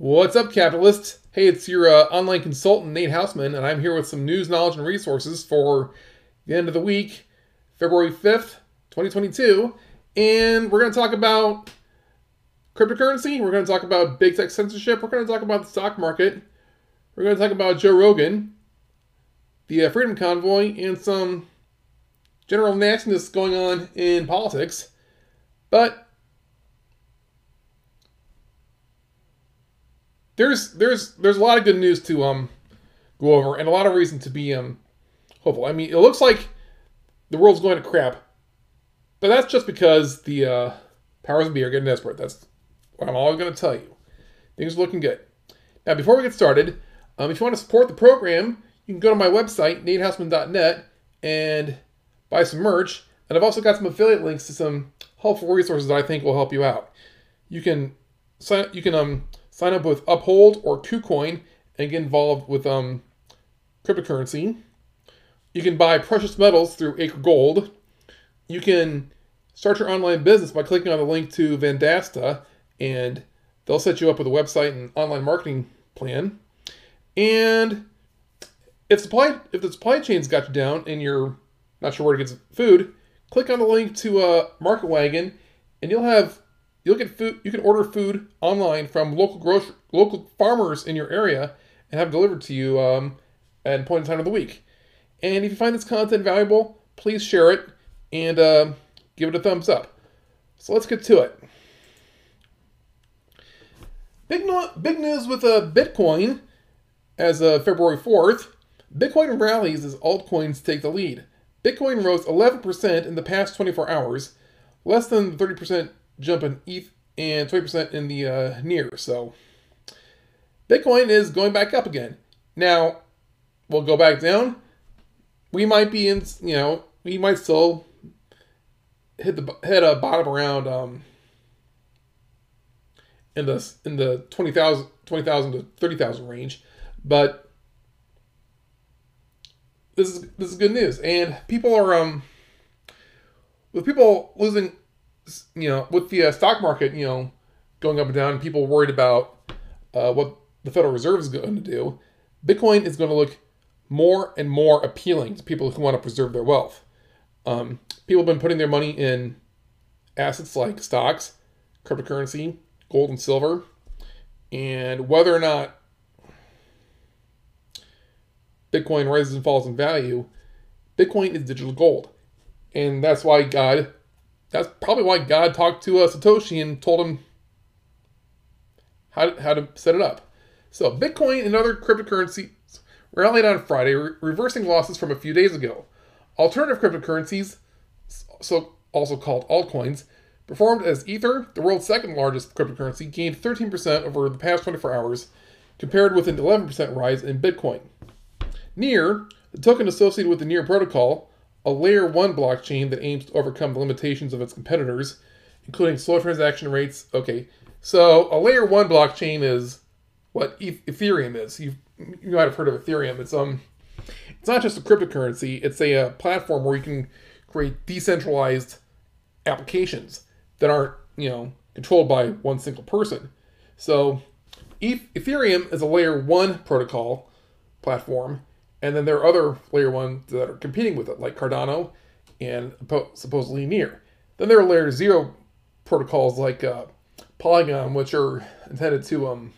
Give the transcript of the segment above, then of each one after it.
What's up, capitalists? Hey, it's your uh, online consultant, Nate Hausman, and I'm here with some news, knowledge, and resources for the end of the week, February 5th, 2022. And we're going to talk about cryptocurrency. We're going to talk about big tech censorship. We're going to talk about the stock market. We're going to talk about Joe Rogan, the uh, Freedom Convoy, and some general nastiness going on in politics. But there's there's there's a lot of good news to um go over and a lot of reason to be um hopeful. I mean, it looks like the world's going to crap, but that's just because the uh, powers of be are getting desperate. That's what I'm always going to tell you. Things are looking good. Now, before we get started, um, if you want to support the program, you can go to my website, natehausman.net, and buy some merch. And I've also got some affiliate links to some helpful resources that I think will help you out. You can sign, you can um sign up with Uphold or KuCoin and get involved with um, cryptocurrency. You can buy precious metals through Acre Gold. You can start your online business by clicking on the link to Vendasta, and they'll set you up with a website and online marketing plan. And if supply if the supply chain's got you down and you're not sure where to get food, click on the link to uh, Market Wagon, and you'll have You'll get food. You can order food online from local grocery, local farmers in your area, and have delivered to you um, at a point in time of the week. And if you find this content valuable, please share it and uh, give it a thumbs up. So let's get to it. Big, no- big news with uh, Bitcoin as of February 4th. Bitcoin rallies as altcoins take the lead. Bitcoin rose 11% in the past 24 hours, less than the 30% jump in ETH and 20% in the uh, near. So Bitcoin is going back up again. Now, we'll go back down. We might be in, you know, we might still hit the hit a bottom around um in the in the 20,000 20,000 to 30,000 range, but this is this is good news and people are um with people losing you know, with the uh, stock market, you know, going up and down, people worried about uh, what the Federal Reserve is going to do. Bitcoin is going to look more and more appealing to people who want to preserve their wealth. Um, people have been putting their money in assets like stocks, cryptocurrency, gold, and silver, and whether or not Bitcoin rises and falls in value, Bitcoin is digital gold. And that's why God that's probably why God talked to uh, Satoshi and told him how to, how to set it up. So Bitcoin and other cryptocurrencies rallied on Friday, re- reversing losses from a few days ago. Alternative cryptocurrencies, so also called altcoins, performed as Ether, the world's second largest cryptocurrency, gained 13% over the past 24 hours, compared with an 11% rise in Bitcoin. Near, the token associated with the Near protocol, a layer 1 blockchain that aims to overcome the limitations of its competitors, including slow transaction rates. Okay, so a layer 1 blockchain is what Ethereum is. you you might have heard of Ethereum. It's um it's not just a cryptocurrency, it's a, a uh, platform where you can create decentralized applications that aren't, you know, controlled by one single person. So Ethereum is a layer 1 protocol platform and then there are other layer ones that are competing with it, like Cardano and supposedly Near. Then there are layer zero protocols like uh, Polygon, which are intended to um,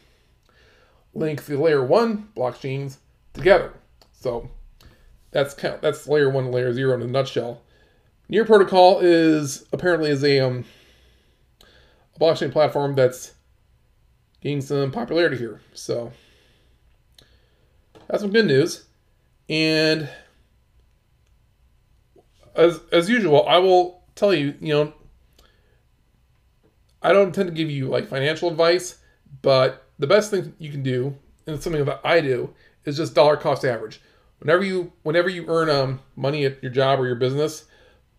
link the layer one blockchains together. So that's kind of, that's layer one, layer zero in a nutshell. Near protocol is apparently is a um, a blockchain platform that's gaining some popularity here. So that's some good news. And as as usual, I will tell you, you know, I don't tend to give you like financial advice, but the best thing you can do, and it's something that I do, is just dollar cost average. Whenever you whenever you earn um, money at your job or your business,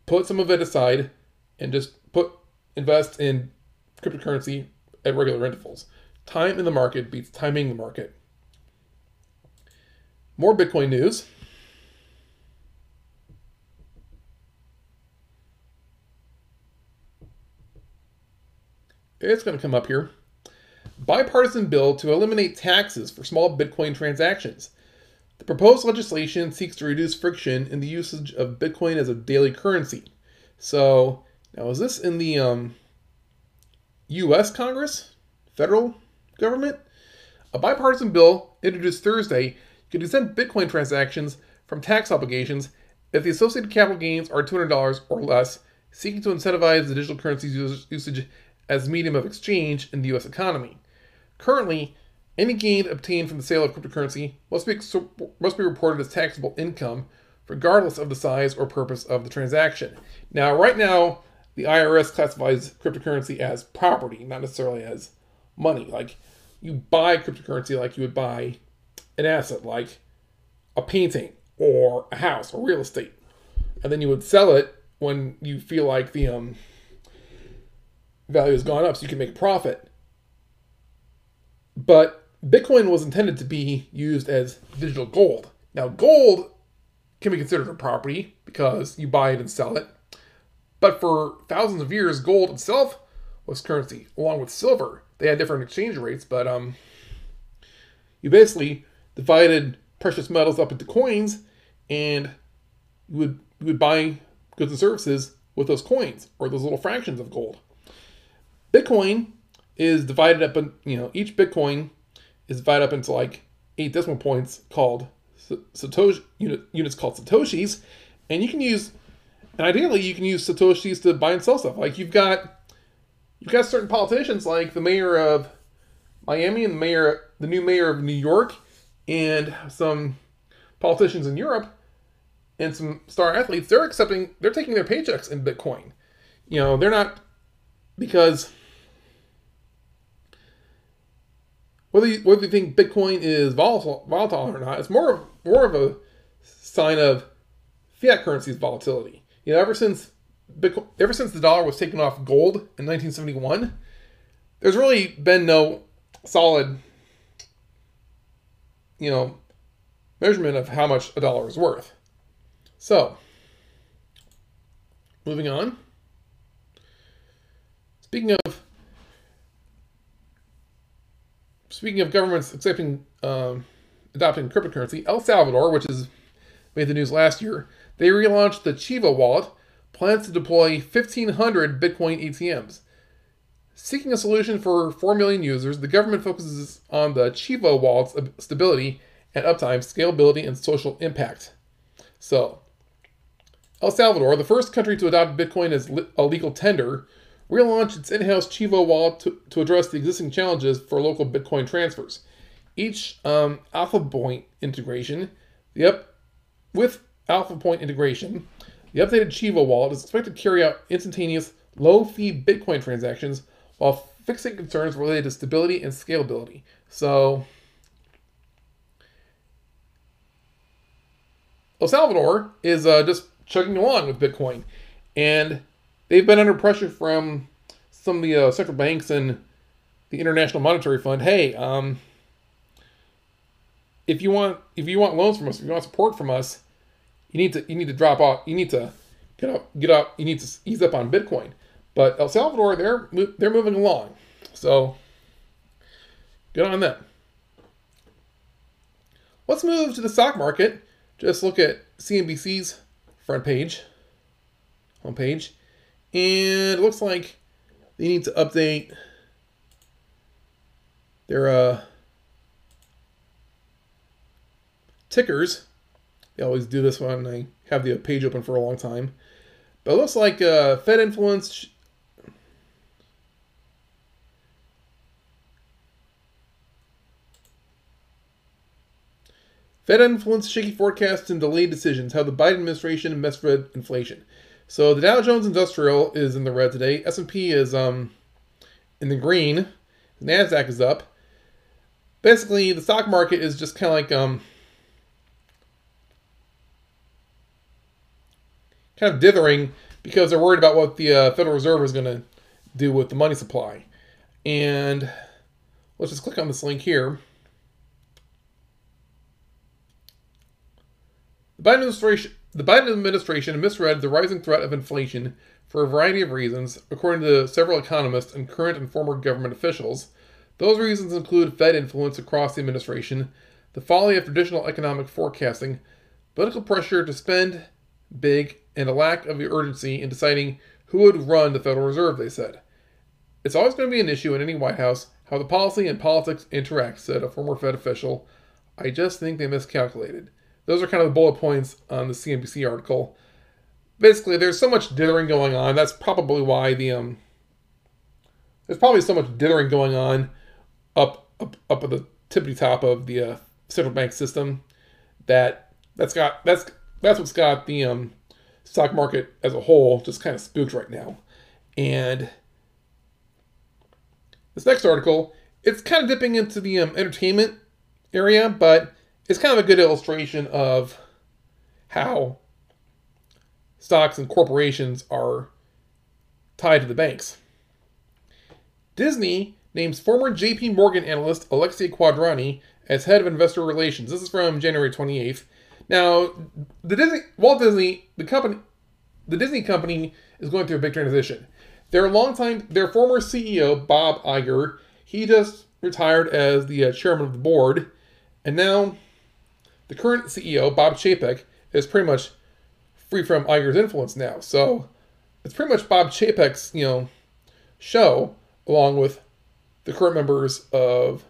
put some of it aside and just put invest in cryptocurrency at regular intervals. Time in the market beats timing the market. More Bitcoin news. It's going to come up here. bipartisan bill to eliminate taxes for small Bitcoin transactions. The proposed legislation seeks to reduce friction in the usage of Bitcoin as a daily currency. So, now is this in the um, U.S. Congress, federal government? A bipartisan bill introduced Thursday could exempt Bitcoin transactions from tax obligations if the associated capital gains are $200 or less, seeking to incentivize the digital currency's usage as medium of exchange in the U.S. economy. Currently, any gain obtained from the sale of cryptocurrency must be, must be reported as taxable income, regardless of the size or purpose of the transaction. Now, right now, the IRS classifies cryptocurrency as property, not necessarily as money. Like, you buy cryptocurrency like you would buy an asset, like a painting or a house or real estate. And then you would sell it when you feel like the um, value has gone up so you can make a profit. But Bitcoin was intended to be used as digital gold. Now, gold can be considered a property because you buy it and sell it. But for thousands of years, gold itself was currency, along with silver. They had different exchange rates, but um, you basically divided precious metals up into coins, and you would you would buy goods and services with those coins or those little fractions of gold. Bitcoin is divided up in, you know, each Bitcoin is divided up into like eight decimal points called Satoshi unit, units called Satoshis. And you can use, and ideally you can use Satoshis to buy and sell stuff. Like you've got, you've got certain politicians like the mayor of Miami and the mayor, the new mayor of New York, and some politicians in Europe and some star athletes. They're accepting, they're taking their paychecks in Bitcoin. You know, they're not because whether you, whether you think Bitcoin is volatile, volatile or not, it's more of, more of a sign of fiat currency's volatility. You know, ever since Bitcoin, ever since the dollar was taken off gold in 1971, there's really been no solid, you know, measurement of how much a dollar is worth. So, moving on. Speaking of speaking of governments accepting um, adopting cryptocurrency, El Salvador, which has made the news last year, they relaunched the Chivo wallet, plans to deploy 1,500 Bitcoin ATMs. Seeking a solution for 4 million users, the government focuses on the Chivo wallet's stability and uptime, scalability, and social impact. So, El Salvador, the first country to adopt Bitcoin as a legal tender, relaunched its in-house Chivo wallet to, to address the existing challenges for local Bitcoin transfers. Each um, Alpha Point integration, the up with Alpha Point integration, the updated Chivo wallet is expected to carry out instantaneous, low-fee Bitcoin transactions while fixing concerns related to stability and scalability. So, El Salvador is uh, just chugging along with Bitcoin, and they've been under pressure from some of the uh, central banks and the International Monetary Fund. Hey, um, if you want if you want loans from us, if you want support from us, you need to you need to drop off. You need to get up get up. You need to ease up on Bitcoin. But El Salvador, they're they're moving along, so good on them. Let's move to the stock market. Just look at CNBC's front page, homepage. And it looks like they need to update their uh, tickers. They always do this when I have the page open for a long time. But it looks like uh, Fed influence. Fed influence shaky forecasts and delayed decisions. How the Biden administration misread inflation. So the Dow Jones Industrial is in the red today. S&P is um in the green. The Nasdaq is up. Basically, the stock market is just kind of like um kind of dithering because they're worried about what the uh, Federal Reserve is going to do with the money supply. And let's just click on this link here. The Biden administration the Biden administration misread the rising threat of inflation for a variety of reasons, according to several economists and current and former government officials. Those reasons include Fed influence across the administration, the folly of traditional economic forecasting, political pressure to spend big, and a lack of urgency in deciding who would run the Federal Reserve, they said. It's always going to be an issue in any White House how the policy and politics interact, said a former Fed official. I just think they miscalculated. Those are kind of the bullet points on the CNBC article. Basically, there's so much dithering going on. That's probably why the um. There's probably so much dithering going on up up up at the tippity top of the uh, central bank system that that's got that's that's what's got the um stock market as a whole just kind of spooked right now. And this next article, it's kind of dipping into the um, entertainment area, but it's kind of a good illustration of how stocks and corporations are tied to the banks. Disney names former JP Morgan analyst Alexia Quadrani as head of investor relations. This is from January 28th. Now, the Disney Walt Disney, the company the Disney company is going through a big transition. Their longtime their former CEO Bob Iger, he just retired as the uh, chairman of the board, and now the current CEO Bob Chapek is pretty much free from Iger's influence now. So it's pretty much Bob Chapek's, you know, show along with the current members of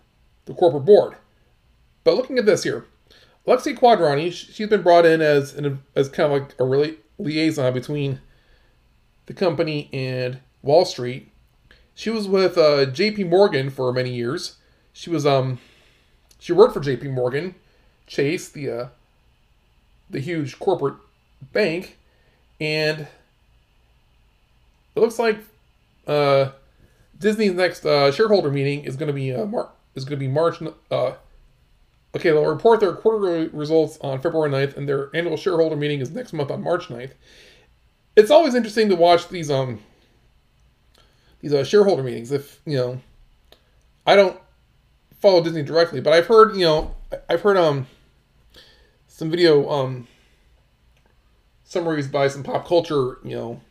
the corporate board. But looking at this here, Lexi Quadrani, she's been brought in as an, as kind of like a really liaison between the company and Wall Street. She was with uh, J.P. Morgan for many years. She was um, she worked for J.P. Morgan, Chase, the uh, the huge corporate bank, and it looks like uh, Disney's next uh, shareholder meeting is going to be uh, Mar- is going to be March. Uh, okay, they'll report their quarterly results on February 9th, and their annual shareholder meeting is next month on March 9th. It's always interesting to watch these um these uh, shareholder meetings. If you know, I don't follow Disney directly, but I've heard you know I've heard um some video um summaries by some pop culture you know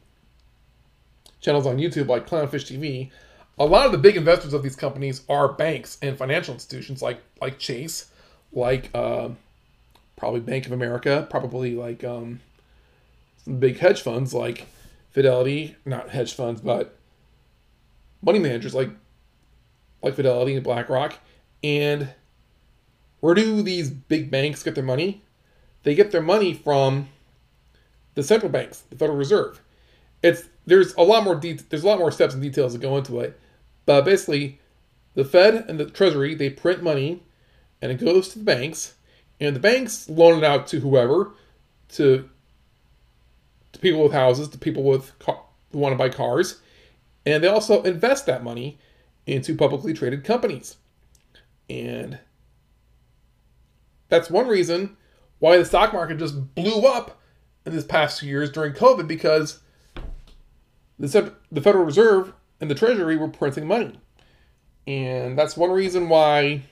channels on YouTube like Clownfish TV a lot of the big investors of these companies are banks and financial institutions like like Chase, like uh, probably Bank of America, probably like um, some big hedge funds like Fidelity, not hedge funds, but money managers like like Fidelity and BlackRock. And where do these big banks get their money? They get their money from the central banks, the Federal Reserve. It's there's a lot more de- there's a lot more steps and details that go into it. But basically, the Fed and the Treasury they print money, and it goes to the banks, and the banks loan it out to whoever, to to people with houses, to people with car, who want to buy cars, and they also invest that money into publicly traded companies, and that's one reason why the stock market just blew up in this past few years during COVID because the, the Federal Reserve and the Treasury were printing money. And that's one reason why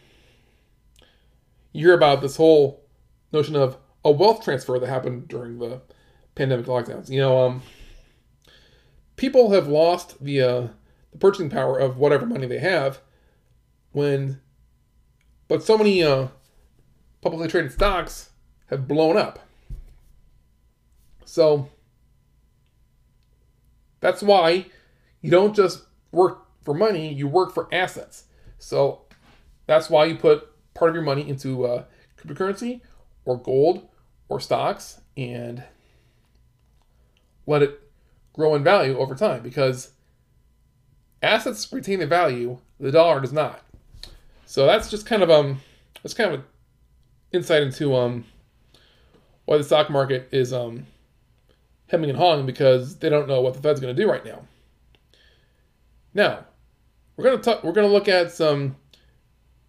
you hear about this whole notion of a wealth transfer that happened during the pandemic lockdowns. You know, um, people have lost the uh, the purchasing power of whatever money they have when, but so many uh, publicly traded stocks have blown up. So that's why you don't just work for money, you work for assets. So that's why you put part of your money into uh, cryptocurrency or gold or stocks and let it grow in value over time because assets retain their value, the dollar does not. So that's just kind of um that's kind of an insight into um why the stock market is um hemming and hawing because they don't know what the Fed's going to do right now. Now, we're going to talk, we're going to look at some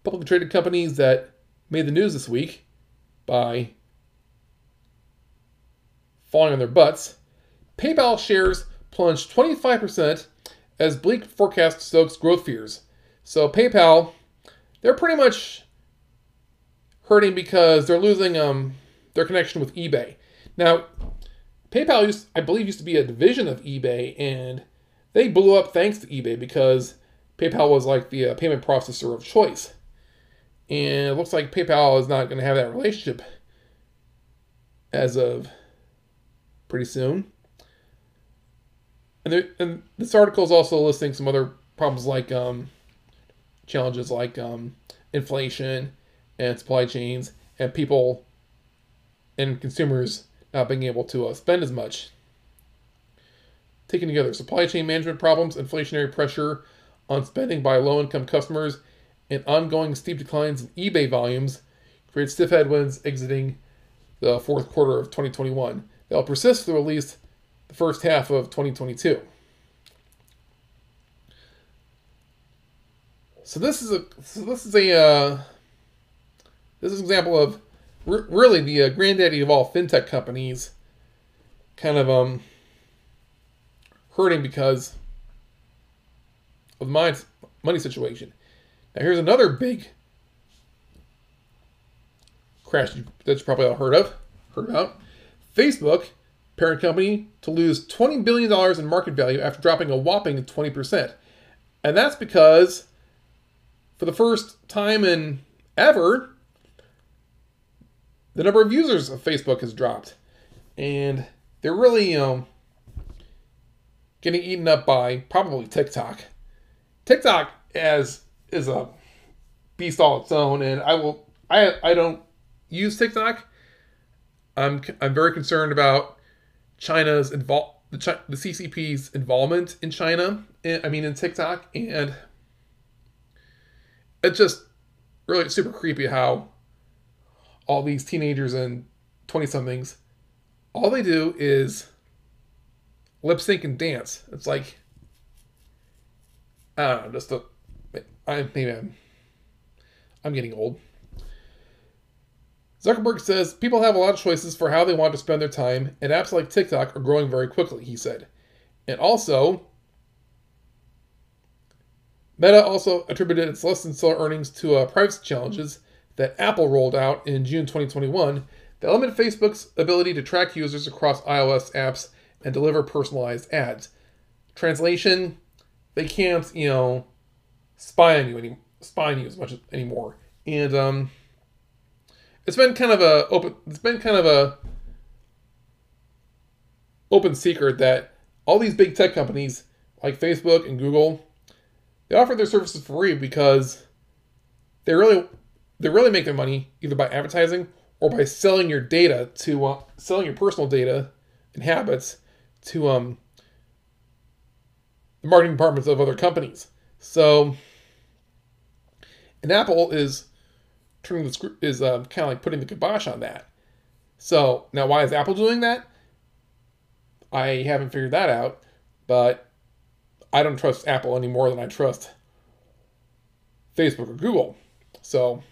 publicly traded companies that made the news this week by falling on their butts. PayPal shares plunged 25% as bleak forecast stokes growth fears. So PayPal, they're pretty much hurting because they're losing um, their connection with eBay. Now, PayPal used, I believe, used to be a division of eBay, and they blew up thanks to eBay because PayPal was like the uh, payment processor of choice. And it looks like PayPal is not going to have that relationship as of pretty soon. And, there, and this article is also listing some other problems like um, challenges like um, inflation and supply chains and people and consumers not being able to uh, spend as much. Taken together, supply chain management problems, inflationary pressure on spending by low income customers, and ongoing steep declines in eBay volumes create stiff headwinds exiting the fourth quarter of 2021. They'll persist through at least the first half of 2022. So this is a so this is a uh, this is an example of really the uh, granddaddy of all fintech companies, kind of um hurting because of the money situation. Now here's another big crash that you probably all heard of, heard about. Facebook, parent company, to lose $20 billion in market value after dropping a whopping 20%. And that's because for the first time in ever, the number of users of Facebook has dropped. And they're really, know, getting eaten up by probably TikTok. TikTok as is a beast all its own, and I will I I don't use TikTok. I'm I'm very concerned about China's involve the the CCP's involvement in China. Eh, I mean in TikTok, and it's just really super creepy how all these teenagers and twenty somethings, all they do is lip sync and dance. It's like I don't know, just a I maybe I'm I'm getting old. Zuckerberg says people have a lot of choices for how they want to spend their time, and apps like TikTok are growing very quickly, he said. And also, Meta also attributed its less than stellar earnings to uh, privacy challenges that Apple rolled out in June 2021 that limit Facebook's ability to track users across iOS apps and deliver personalized ads. Translation, they can't, you know, spy on you any spy on you as much as, anymore. And um it's been kind of a open it's been kind of a open secret that all these big tech companies like Facebook and Google they offer their services for free because they really they really make their money either by advertising or by selling your data to uh, selling your personal data and habits to um the marketing departments of other companies. So and Apple is turning the is um, kind of like putting the kibosh on that. So now, why is Apple doing that? I haven't figured that out, but I don't trust Apple any more than I trust Facebook or Google. So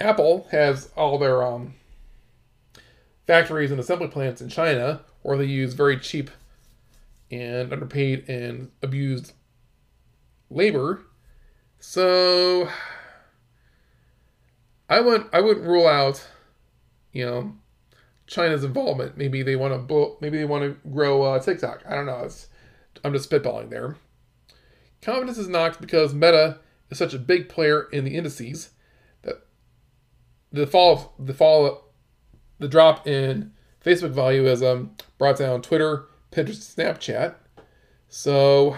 Apple has all their um, factories and assembly plants in China, where they use very cheap and underpaid and abused labor so I wouldn't I wouldn't rule out, you know, China's involvement. Maybe they want to maybe they want to grow uh, TikTok. I don't know. It's, I'm just spitballing there. Confidence is knocked because Meta is such a big player in the indices the fall the fall the drop in Facebook value has um brought down Twitter, Pinterest, Snapchat. So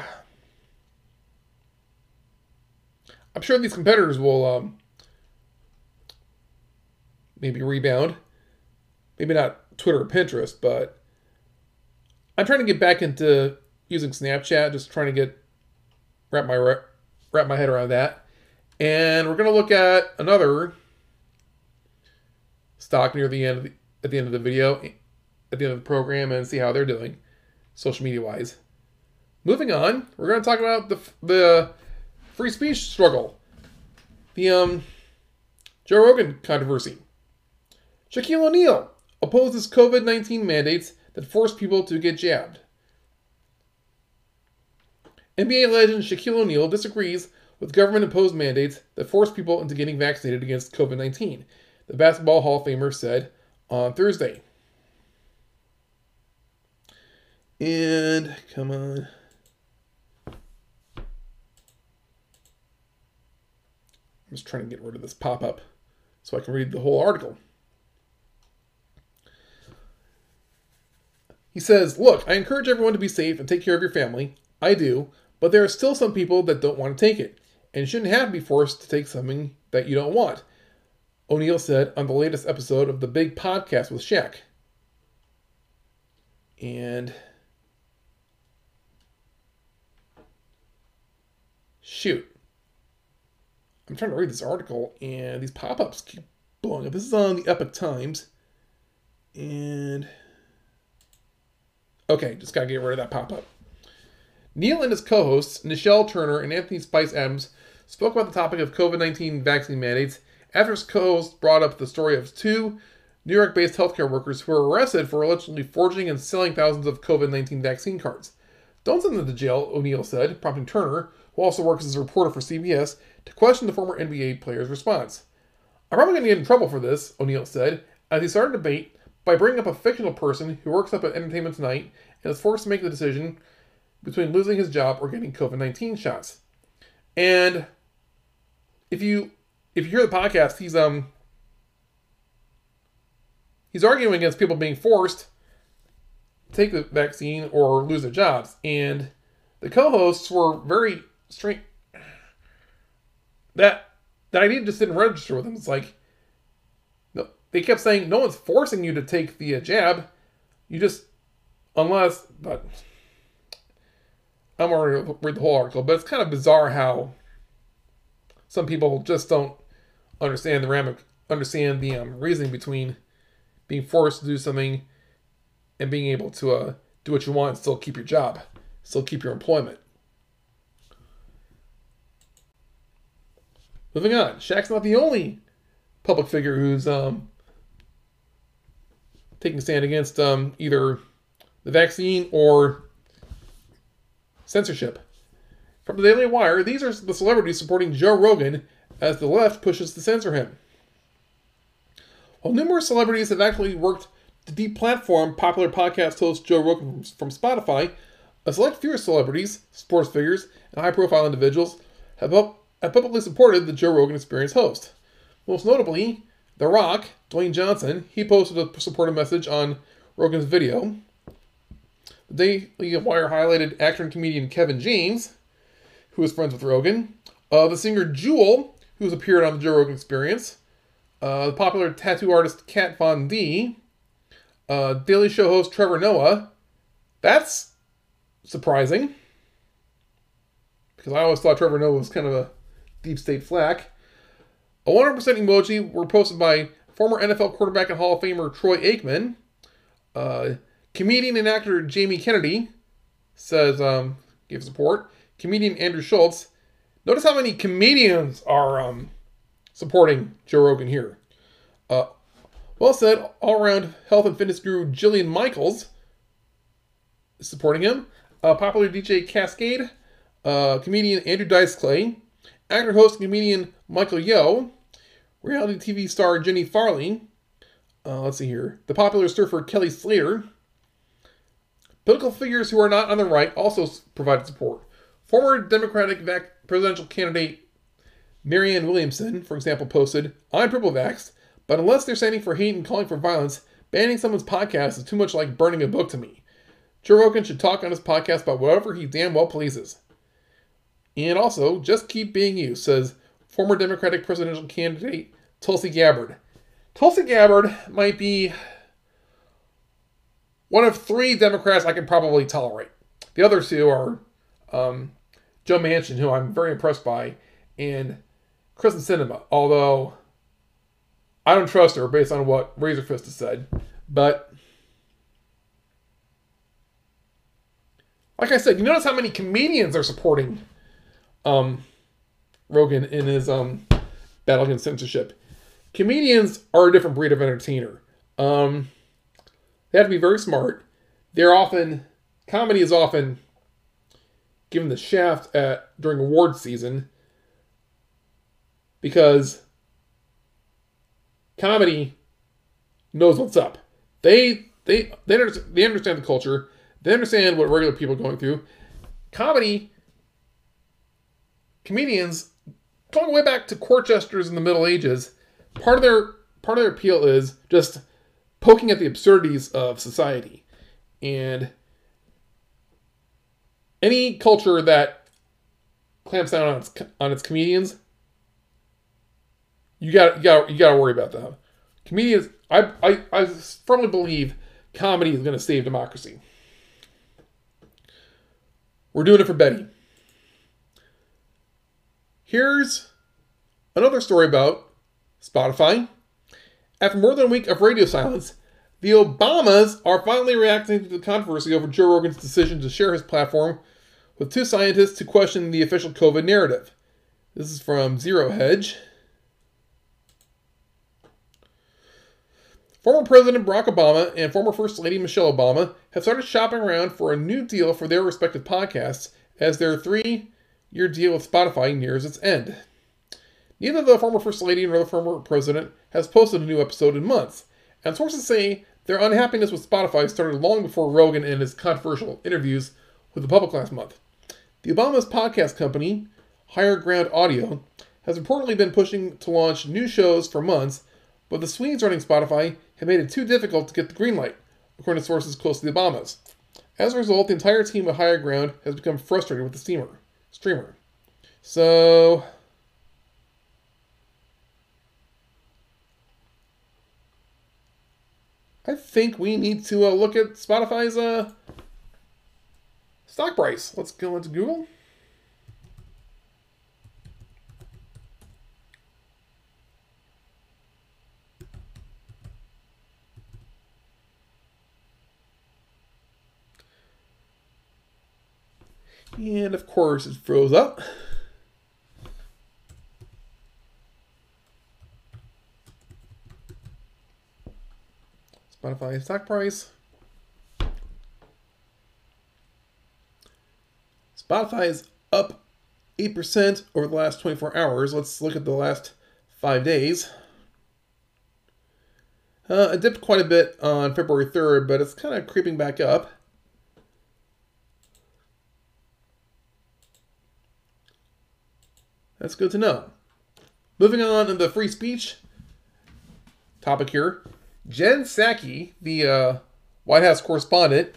I'm sure these competitors will um, maybe rebound. Maybe not Twitter or Pinterest, but I'm trying to get back into using Snapchat. Just trying to get wrap my wrap my head around that. And we're gonna look at another stock near the end of the, at the end of the video, at the end of the program, and see how they're doing, social media wise. Moving on, we're gonna talk about the the free speech struggle. The um, Joe Rogan controversy. Shaquille O'Neal opposes COVID 19 mandates that force people to get jabbed. NBA legend Shaquille O'Neal disagrees with government imposed mandates that force people into getting vaccinated against COVID 19, the Basketball Hall of Famer said on Thursday. And come on. I'm just trying to get rid of this pop up so I can read the whole article. He says, Look, I encourage everyone to be safe and take care of your family. I do, but there are still some people that don't want to take it and shouldn't have to be forced to take something that you don't want. O'Neal said on the latest episode of the Big Podcast with Shaq. And shoot. I'm trying to read this article and these pop-ups keep blowing up. This is on the Epoch Times. And okay, just gotta get rid of that pop-up. Neil and his co-hosts, Nischelle Turner and Anthony Spice Adams, spoke about the topic of COVID-19 vaccine mandates after his co-host brought up the story of two New York-based healthcare workers who were arrested for allegedly forging and selling thousands of COVID-19 vaccine cards. Don't send them to jail, O'Neal said, prompting Turner, who also works as a reporter for CBS, to question the former NBA player's response. I'm probably going to get in trouble for this, O'Neal said, as he started a debate by bringing up a fictional person who works up at Entertainment Tonight and is forced to make the decision between losing his job or getting COVID 19 shots. And if you if you hear the podcast, he's um he's arguing against people being forced to take the vaccine or lose their jobs. And the co-hosts were very strange. That that idea just didn't register with them. It's like no, they kept saying no one's forcing you to take the uh, jab. You just unless but I'm to read the whole article, but it's kind of bizarre how some people just don't understand the ramic understand the um, reasoning between being forced to do something and being able to uh, do what you want and still keep your job, still keep your employment. Moving on, Shaq's not the only public figure who's um, taking a stand against um, either the vaccine or censorship. From the Daily Wire, these are the celebrities supporting Joe Rogan as the left pushes to censor him. While numerous celebrities have actually worked to deplatform popular podcast host Joe Rogan from Spotify, a select few celebrities, sports figures, and high profile individuals have, up, have publicly supported the Joe Rogan Experience host. Most notably, The Rock, Dwayne Johnson, he posted a supportive message on Rogan's video. The Daily Wire highlighted actor and comedian Kevin James, who is friends with Rogan, uh, the singer Jewel, who's appeared on the Joe Rogan Experience, uh, the popular tattoo artist Kat Von D, uh, Daily Show host Trevor Noah. That's surprising because I always thought Trevor Noah was kind of a deep state flack. A 100% emoji were posted by former NFL quarterback and Hall of Famer Troy Aikman. Uh, comedian and actor Jamie Kennedy says, um, gave support. Comedian Andrew Schulz. Notice how many comedians are um, supporting Joe Rogan here. Uh, well said, all around health and fitness guru Jillian Michaels is supporting him. Uh, popular DJ Kaskade, uh, comedian Andrew Dice Clay, actor, host, comedian Michael Yo, reality TV star Jenni Farley. Uh, let's see here. The popular surfer Kelly Slater. Political figures who are not on the right also provided support. Former Democratic presidential candidate Marianne Williamson, for example, posted, I'm triple vaxxed, but unless they're standing for hate and calling for violence, banning someone's podcast is too much like burning a book to me. Joe Rogan should talk on his podcast about whatever he damn well pleases. And also, just keep being you, says former Democratic presidential candidate Tulsi Gabbard. Tulsi Gabbard might be one of three Democrats I can probably tolerate. The other two are um, Joe Manchin, who I'm very impressed by, and Kyrsten Sinema, although I don't trust her based on what Razorfist has said. But like I said, you notice how many comedians are supporting um, Rogan in his um, battle against censorship. Comedians are a different breed of entertainer. Um, they have to be very smart. They're often comedy is often given the shaft at during award season because comedy knows what's up. They they they understand, they understand the culture. They understand what regular people are going through. Comedy comedians going way back to court jesters in the Middle Ages, part of their part of their appeal is just poking at the absurdities of society. And any culture that clamps down on its on its comedians, you got you got you got to worry about them. Comedians, I I I firmly believe comedy is going to save democracy. We're doing it for Betty. Here's another story about Spotify. After more than a week of radio silence, the Obamas are finally reacting to the controversy over Joe Rogan's decision to share his platform with two scientists to question the official COVID narrative. This is from Zero Hedge. Former President Barack Obama and former First Lady Michelle Obama have started shopping around for a new deal for their respective podcasts as their three year deal with Spotify nears its end. Neither the former First Lady nor the former President has posted a new episode in months, and sources say their unhappiness with Spotify started long before Rogan and his controversial interviews with the public last month. The Obama's podcast company, Higher Ground Audio, has reportedly been pushing to launch new shows for months, but the Swedes running Spotify have made it too difficult to get the green light, according to sources close to the Obamas. As a result, the entire team at Higher Ground has become frustrated with the steamer, streamer. So, I think we need to uh, look at Spotify's uh, stock price. Let's go into Google. And of course, it froze up. Spotify stock price. Spotify is up 8% over the last 24 hours. Let's look at the last five days. Uh, it dipped quite a bit on February 3rd, but it's kind of creeping back up. That's good to know. Moving on to the free speech topic here. Jen Psaki, the uh, White House correspondent,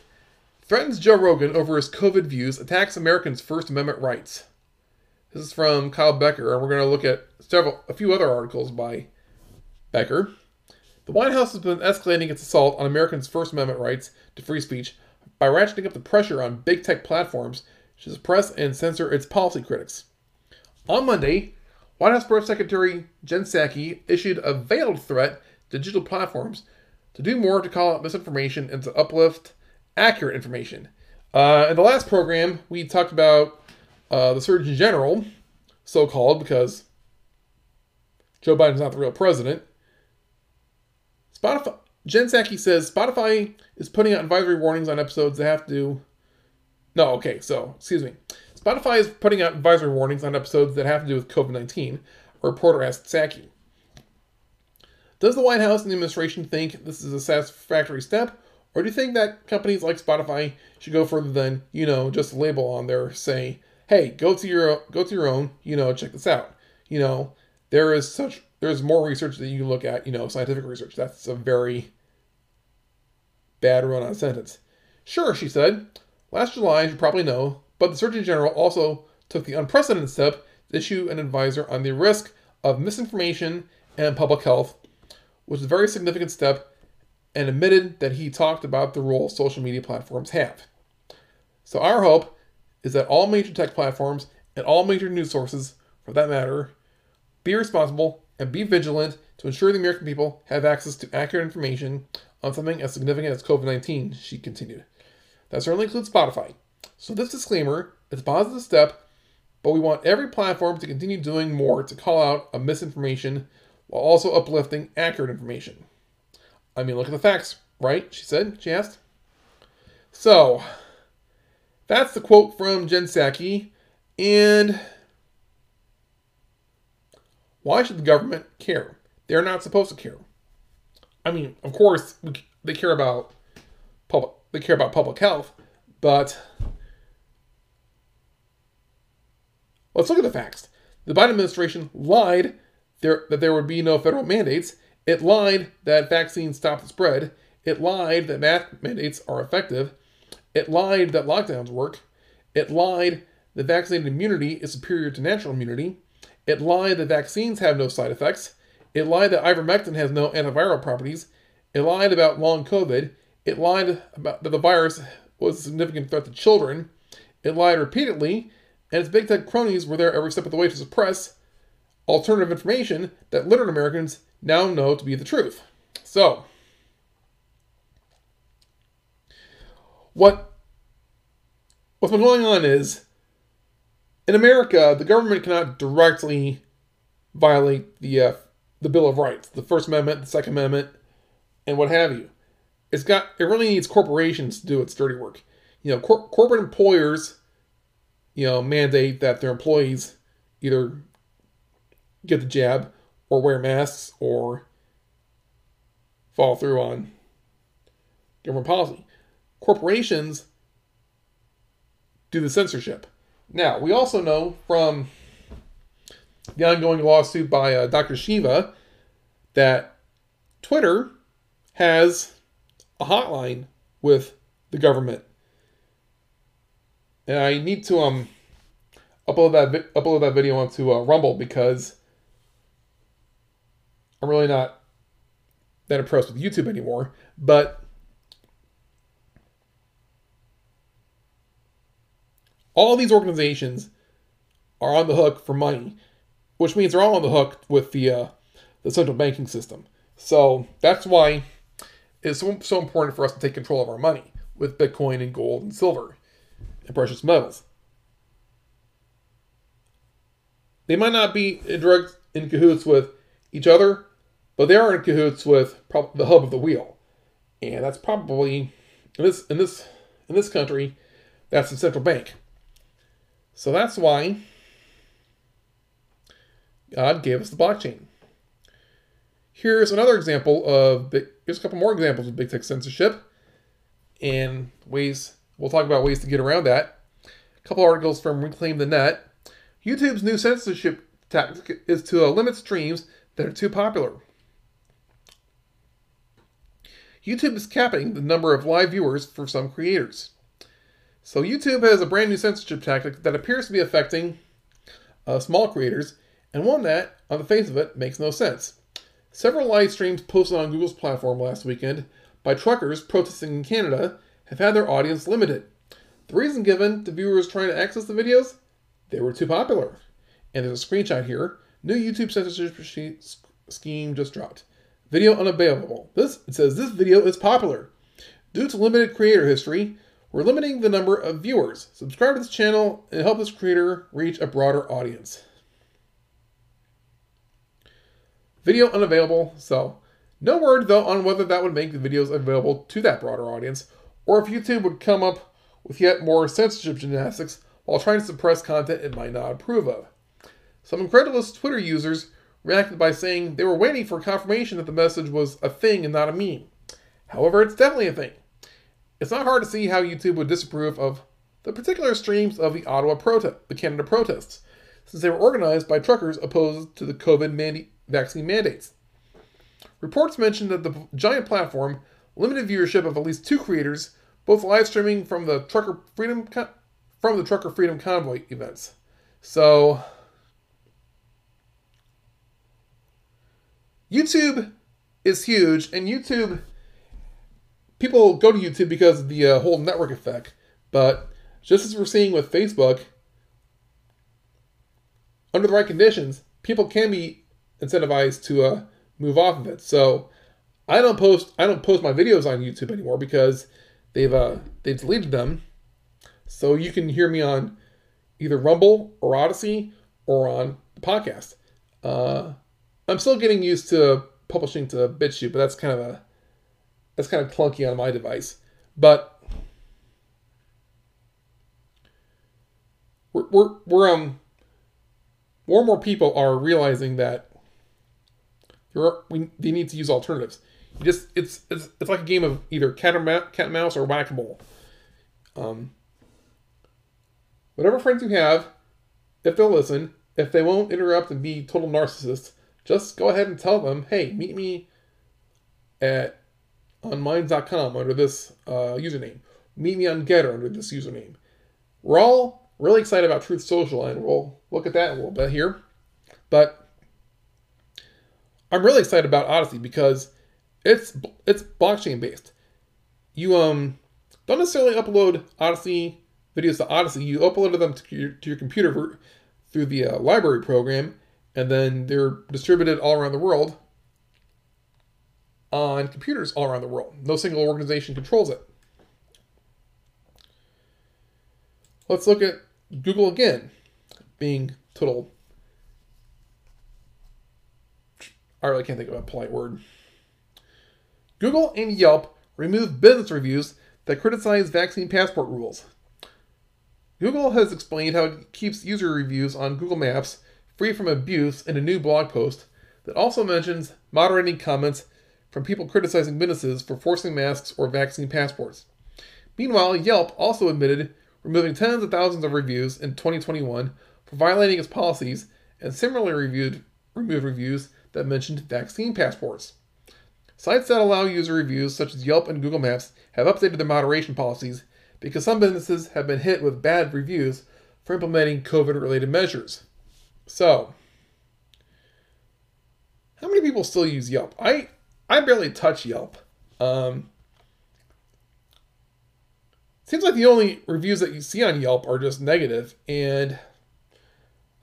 threatens Joe Rogan over his COVID views, attacks Americans' First Amendment rights. This is from Kyle Becker, and we're going to look at several, a few other articles by Becker. The White House has been escalating its assault on Americans' First Amendment rights to free speech by ratcheting up the pressure on big tech platforms to suppress and censor its policy critics. On Monday, White House Press Secretary Jen Psaki issued a veiled threat to digital platforms to do more to call out misinformation and to uplift accurate information. Uh, in the last program, we talked about uh, the Surgeon General, so called because Joe Biden's not the real president. Spotify. Jen Psaki says Spotify is putting out advisory warnings on episodes that have to. No, okay, so excuse me. Spotify is putting out advisory warnings on episodes that have to do with COVID 19, a reporter asked Psaki. Does the White House and the administration think this is a satisfactory step, or do you think that companies like Spotify should go further than, you know, just a label on there say, hey, go to your go to your own, you know, check this out. You know, there is such there's more research that you look at, you know, scientific research. That's a very bad run on sentence. Sure, she said. Last July, as you probably know, but the Surgeon General also took the unprecedented step to issue an advisor on the risk of misinformation and public health which is a very significant step and admitted that he talked about the role social media platforms have. So, our hope is that all major tech platforms and all major news sources, for that matter, be responsible and be vigilant to ensure the American people have access to accurate information on something as significant as COVID 19, she continued. That certainly includes Spotify. So, this disclaimer is a positive step, but we want every platform to continue doing more to call out a misinformation while also uplifting accurate information. I mean, look at the facts, right? She said, she asked. So, that's the quote from Jen Psaki. And why should the government care? They're not supposed to care. I mean, of course, they care about public. They care about public health, but let's look at the facts. the Biden administration lied there, that there would be no federal mandates. It lied that vaccines stop the spread. It lied that mask mandates are effective. It lied that lockdowns work. It lied that vaccinated immunity is superior to natural immunity. It lied that vaccines have no side effects. It lied that ivermectin has no antiviral properties. It lied about long COVID. It lied about that the virus was a significant threat to children. It lied repeatedly, and its big tech cronies were there every step of the way to suppress alternative information that literate Americans now know to be the truth. So, what what's been going on is in America, the government cannot directly violate the uh, the Bill of Rights, the First Amendment, the Second Amendment, and what have you. It's got it really needs corporations to do its dirty work. You know, cor- corporate employers, you know, mandate that their employees either get the jab or wear masks or follow through on government policy. Corporations do the censorship. Now, we also know from the ongoing lawsuit by uh, Dr. Shiva that Twitter has a hotline with the government. And I need to um upload that upload that video onto uh, Rumble because I'm really not that impressed with YouTube anymore. But all these organizations are on the hook for money, which means they're all on the hook with the uh, the central banking system. So that's why it's so, so important for us to take control of our money with Bitcoin and gold and silver and precious metals. They might not be in direct in cahoots with each other, but they are in cahoots with the hub of the wheel, and that's probably in this in this in this country, that's the central bank. So that's why God gave us the blockchain. Here's another example of big, here's a couple more examples of big tech censorship and ways we'll talk about ways to get around that. A couple articles from Reclaim the Net. YouTube's new censorship tactic is to limit streams that are too popular. YouTube is capping the number of live viewers for some creators. So YouTube has a brand new censorship tactic that appears to be affecting uh, small creators, and one that, on the face of it, makes no sense. Several live streams posted on Google's platform last weekend by truckers protesting in Canada have had their audience limited. The reason given to viewers trying to access the videos? They were too popular. And there's a screenshot here. New YouTube censorship scheme just dropped. Video unavailable. This it says this video is popular. Due to limited creator history, we're limiting the number of viewers. Subscribe to this channel and help this creator reach a broader audience. Video unavailable, so no word though on whether that would make the videos available to that broader audience, or if YouTube would come up with yet more censorship gymnastics while trying to suppress content it might not approve of. Some incredulous Twitter users reacted by saying they were waiting for confirmation that the message was a thing and not a meme. However, it's definitely a thing. It's not hard to see how YouTube would disapprove of the particular streams of the Ottawa protest, the Canada protests, since they were organized by truckers opposed to the COVID mandi- vaccine mandates. Reports mentioned that the giant platform limited viewership of at least two creators, both live streaming from the Trucker Freedom Con- from the Trucker Freedom Convoy events. So YouTube is huge, and YouTube people go to YouTube because of the uh, whole network effect. But just as we're seeing with Facebook, under the right conditions, people can be incentivized to uh, move off of it. So I don't post I don't post my videos on YouTube anymore because they've uh, they've deleted them. So you can hear me on either Rumble or Odysee or on the podcast. Uh, I'm still getting used to publishing to BitChute, but that's kind of a that's kind of clunky on my device. But we're we're, we're um more and more people are realizing that you're, we they need to use alternatives. You just it's it's it's like a game of either cat cat and mouse or whack a mole. Um, whatever friends you have, if they'll listen, if they won't interrupt and be total narcissists, just go ahead and tell them, hey, meet me at on minds.com under this uh, username. Meet me on Gettr under this username. We're all really excited about Truth Social, and we'll look at that a little bit here. But I'm really excited about Odysee because it's it's blockchain based. You um don't necessarily upload Odysee videos to Odysee. You upload them to your, to your computer through the uh, LBRY program, and then they're distributed all around the world on computers all around the world. No single organization controls it. Let's look at Google again, being total. I really can't think of a polite word. Google and Yelp remove business reviews that criticize vaccine passport rules. Google has explained how it keeps user reviews on Google Maps free from abuse in a new blog post that also mentions moderating comments from people criticizing businesses for forcing masks or vaccine passports. Meanwhile, Yelp also admitted removing tens of thousands of reviews in 2021 for violating its policies and similarly reviewed, removed reviews that mentioned vaccine passports. Sites that allow user reviews, such as Yelp and Google Maps, have updated their moderation policies because some businesses have been hit with bad reviews for implementing COVID related measures. So, how many people still use Yelp? I I barely touch Yelp. Um, seems like the only reviews that you see on Yelp are just negative, and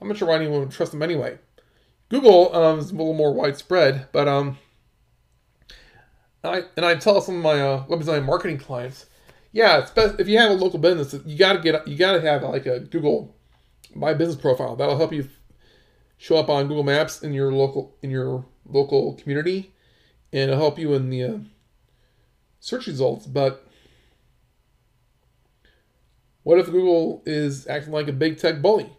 I'm not sure why anyone would trust them anyway. Google um, is a little more widespread, but um, I and I tell some of my uh, web design marketing clients, yeah, it's best if you have a local business, you gotta get you gotta have like a Google My Business profile. That'll help you show up on Google Maps in your local in your local community, and it'll help you in the uh, search results. But what if Google is acting like a big tech bully?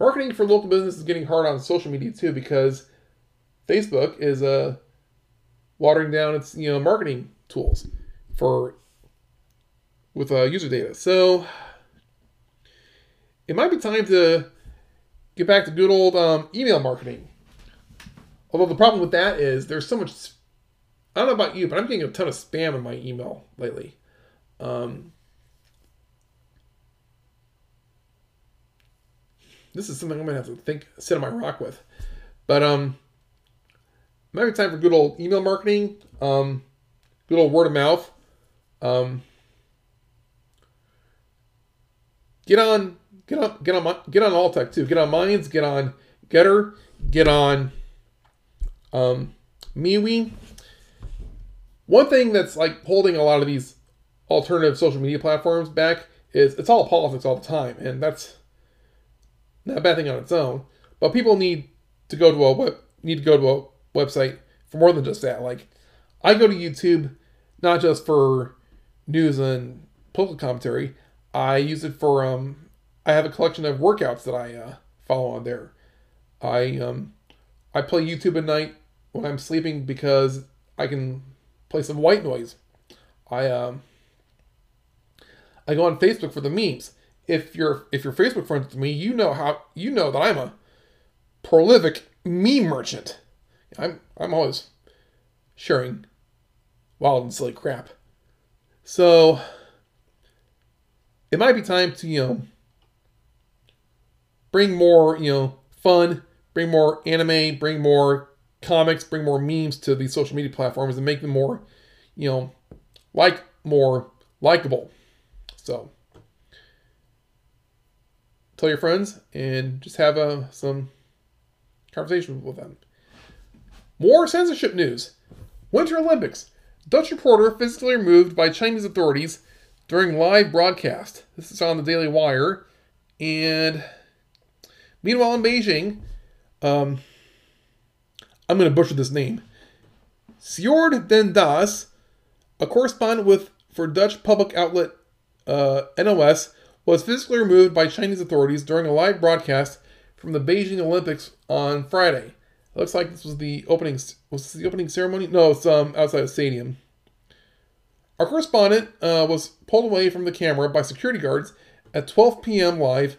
Marketing for local business is getting hard on social media too because Facebook is uh, watering down its you know marketing tools for with uh, user data. So it might be time to get back to good old um, email marketing. Although the problem with that is there's so much. I don't know about you, but I'm getting a ton of spam in my email lately. Um, this is something I'm gonna have to think, sit on my rock with. But um, might be time for good old email marketing, um, good old word of mouth. Um, get on, get on, get on, get on Alltech too. Get on Minds, get on Gettr, get on um, MeWe. One thing that's like holding a lot of these alternative social media platforms back is it's all politics all the time, and that's not a bad thing on its own, but people need to go to a web need to go to a website for more than just that. Like I go to YouTube not just for news and political commentary. I use it for um I have a collection of workouts that I uh, follow on there. I um I play YouTube at night when I'm sleeping because I can play some white noise. I um I go on Facebook for the memes if you're if you're Facebook friends with me, you know how you know that I'm a prolific meme merchant. I'm I'm always sharing wild and silly crap. So it might be time to, you know, bring more, you know, fun, bring more anime, bring more comics, bring more memes to these social media platforms and make them more, you know, like more likable. So tell your friends and just have uh, some conversation with them. More censorship news. Winter Olympics. Dutch reporter physically removed by Chinese authorities during live broadcast. This is on the Daily Wire. And meanwhile in Beijing, um, I'm going to butcher this name. Sjoerd den Daas, a correspondent with for Dutch public outlet uh, NOS, was physically removed by Chinese authorities during a live broadcast from the Beijing Olympics on Friday. It looks like this was the opening. Was this the opening ceremony? No, it's um outside the stadium. Our correspondent uh, was pulled away from the camera by security guards at 12 p.m. live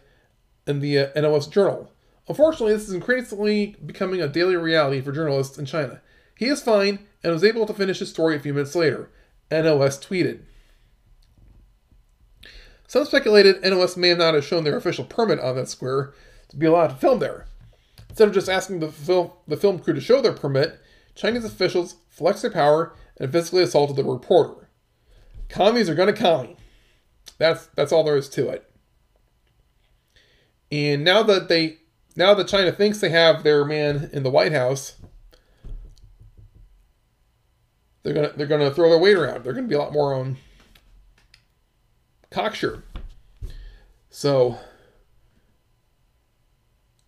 in the uh, NOS Journal. Unfortunately, this is increasingly becoming a daily reality for journalists in China. He is fine and was able to finish his story a few minutes later, NOS tweeted. Some speculated NOS may not have shown their official permit on that square to be allowed to film there. Instead of just asking the film, the film crew to show their permit, Chinese officials flexed their power and physically assaulted the reporter. Commies are to commie. That's that's all there is to it. And now that they now that China thinks they have their man in the White House, they're gonna they're gonna throw their weight around. They're gonna be a lot more on cocksure. So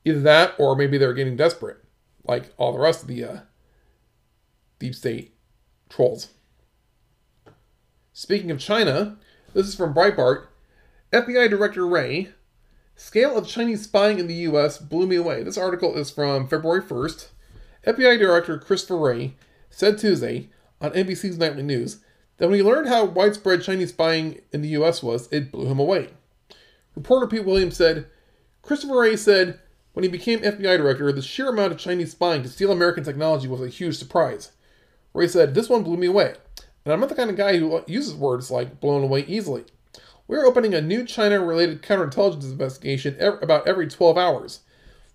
either that or maybe they're getting desperate, like all the rest of the uh, deep state trolls. Speaking of China, this is from Breitbart. FBI Director Wray, scale of Chinese spying in the U.S. blew me away. This article is from February 1st. FBI Director Christopher Wray said Tuesday on NBC's Nightly News that when he learned how widespread Chinese spying in the U.S. was, it blew him away. Reporter Pete Williams said, Christopher Wray said when he became FBI director, the sheer amount of Chinese spying to steal American technology was a huge surprise. Wray said, This one blew me away. And I'm not the kind of guy who uses words like blown away easily. We're opening a new China related counterintelligence investigation about every 12 hours.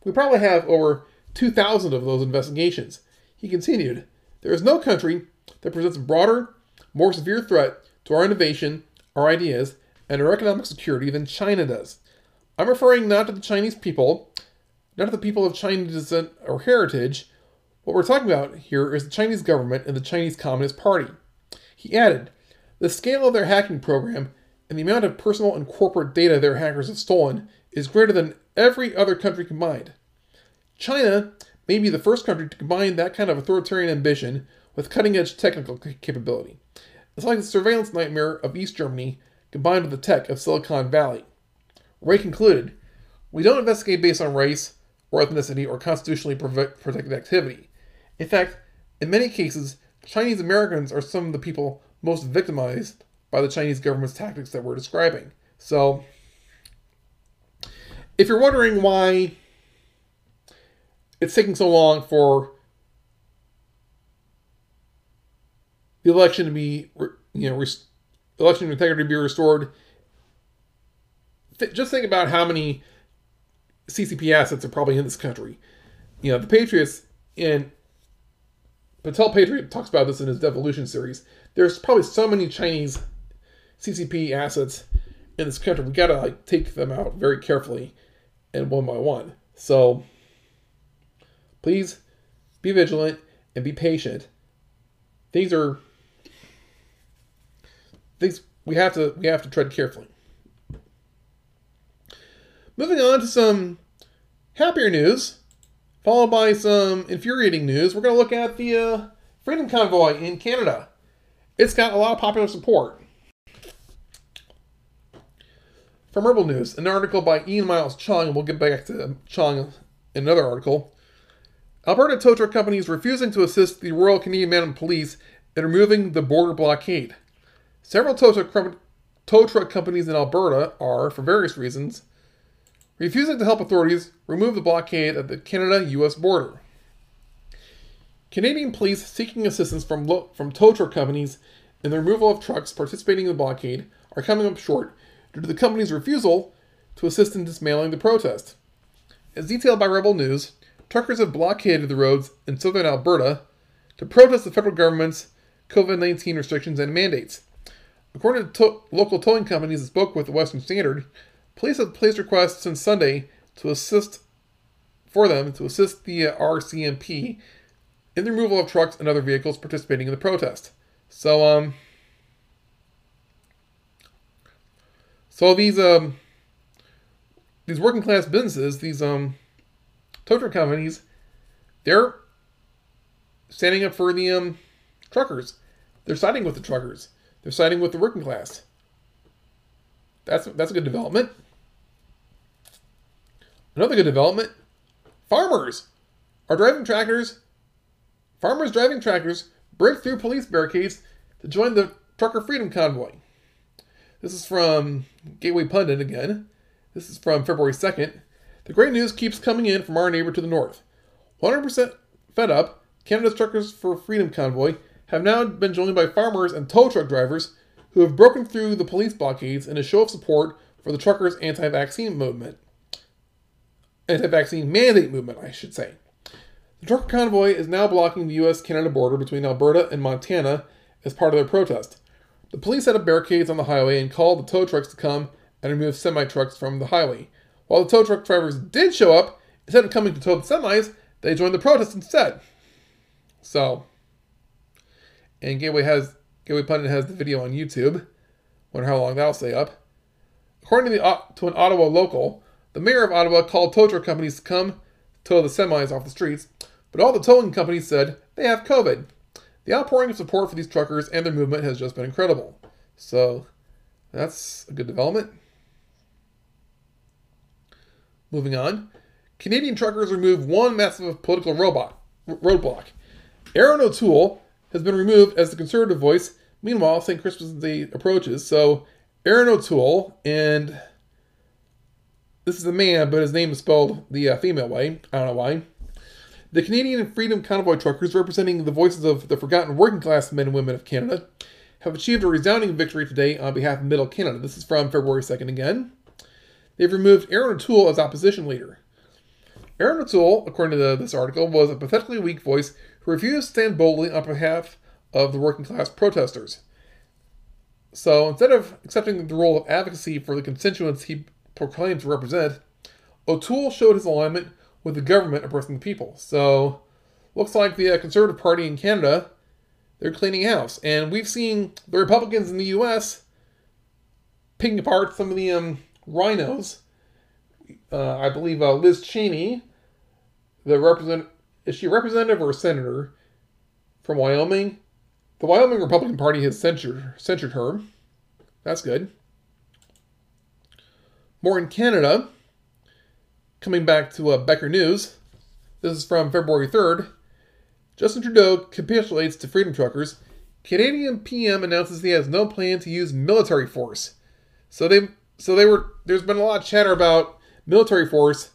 We probably have over 2,000 of those investigations. He continued, There is no country that presents a broader, more severe threat to our innovation, our ideas, and our economic security than China does. I'm referring not to the Chinese people, not to the people of Chinese descent or heritage. What we're talking about here is the Chinese government and the Chinese Communist Party. He added, The scale of their hacking program and the amount of personal and corporate data their hackers have stolen is greater than every other country combined. China may be the first country to combine that kind of authoritarian ambition with cutting edge technical capability. It's like the surveillance nightmare of East Germany combined with the tech of Silicon Valley. Wray concluded We don't investigate based on race or ethnicity or constitutionally protected activity. In fact, in many cases, Chinese Americans are some of the people most victimized by the Chinese government's tactics that we're describing. So, if you're wondering why it's taking so long for the election to be, you know, election integrity to be restored, just think about how many CCP assets are probably in this country. You know, the Patriots in Patel Patriot talks about this in his Devolution series. There's probably so many Chinese CCP assets in this country. We gotta like take them out very carefully and one by one. So please be vigilant and be patient. These are things we have to we have to tread carefully. Moving on to some happier news, followed by some infuriating news. We're going to look at the uh, Freedom Convoy in Canada. It's got a lot of popular support. From Rebel News, an article by Ian Miles and we'll get back to Cheong in another article. Alberta tow truck companies refusing to assist the Royal Canadian Mounted Police in removing the border blockade. Several tow truck, tow truck companies in Alberta are, for various reasons, refusing to help authorities remove the blockade at the Canada US border. Canadian police seeking assistance from, from tow truck companies in the removal of trucks participating in the blockade are coming up short due to the company's refusal to assist in dismantling the protest. As detailed by Rebel News, truckers have blockaded the roads in southern Alberta to protest the federal government's COVID 19 restrictions and mandates. According to to- local towing companies that spoke with the Western Standard, police have placed requests since Sunday to assist for them to assist the RCMP in the removal of trucks and other vehicles participating in the protest. So, um, So these um these working class businesses, these um tow truck companies, they're standing up for the um truckers. They're siding with the truckers. They're siding with the working class. That's that's a good development. Another good development: farmers are driving tractors. Farmers driving tractors break through police barricades to join the trucker freedom convoy. This is from Gateway Pundit again. This is from February 2nd. The great news keeps coming in from our neighbor to the north. 100% fed up, Canada's Truckers for Freedom convoy have now been joined by farmers and tow truck drivers who have broken through the police blockades in a show of support for the truckers' anti vaccine movement. Anti vaccine mandate movement, I should say. The trucker convoy is now blocking the US Canada border between Alberta and Montana as part of their protest. The police set up barricades on the highway and called the tow trucks to come and remove semi trucks from the highway. While the tow truck drivers did show up, instead of coming to tow the semis, they joined the protest instead. So, and Gateway has Gateway Pundit has the video on YouTube. Wonder how long that'll stay up. According to, the, uh, to an Ottawa local, the mayor of Ottawa called tow truck companies to come tow the semis off the streets, but all the towing companies said they have COVID. The outpouring of support for these truckers and their movement has just been incredible. So, that's a good development. Moving on, Canadian truckers remove one massive political robot, roadblock. Erin O'Toole has been removed as the conservative voice. Meanwhile, St. Christmas Day approaches, so Erin O'Toole, and this is a man, but his name is spelled the uh, female way. I don't know why. The Canadian Freedom Convoy truckers, representing the voices of the forgotten working class men and women of Canada, have achieved a resounding victory today on behalf of Middle Canada. This is from February 2nd again. They've removed Erin O'Toole as opposition leader. Erin O'Toole, according to this article, was a pathetically weak voice who refused to stand boldly on behalf of the working class protesters. So instead of accepting the role of advocacy for the constituents he proclaimed to represent, O'Toole showed his alignment with the government oppressing the people. So looks like the uh, Conservative Party in Canada, they're cleaning house. And we've seen the Republicans in the U.S. picking apart some of the um, RINOs. Uh, I believe uh, Liz Cheney, the represent is she a representative or a senator from Wyoming? The Wyoming Republican Party has censured censured her. That's good. More in Canada. Coming back to uh, Becker News. This is from February 3rd. Justin Trudeau capitulates to Freedom Truckers. Canadian PM announces he has no plan to use military force. So they so they were there's been a lot of chatter about military force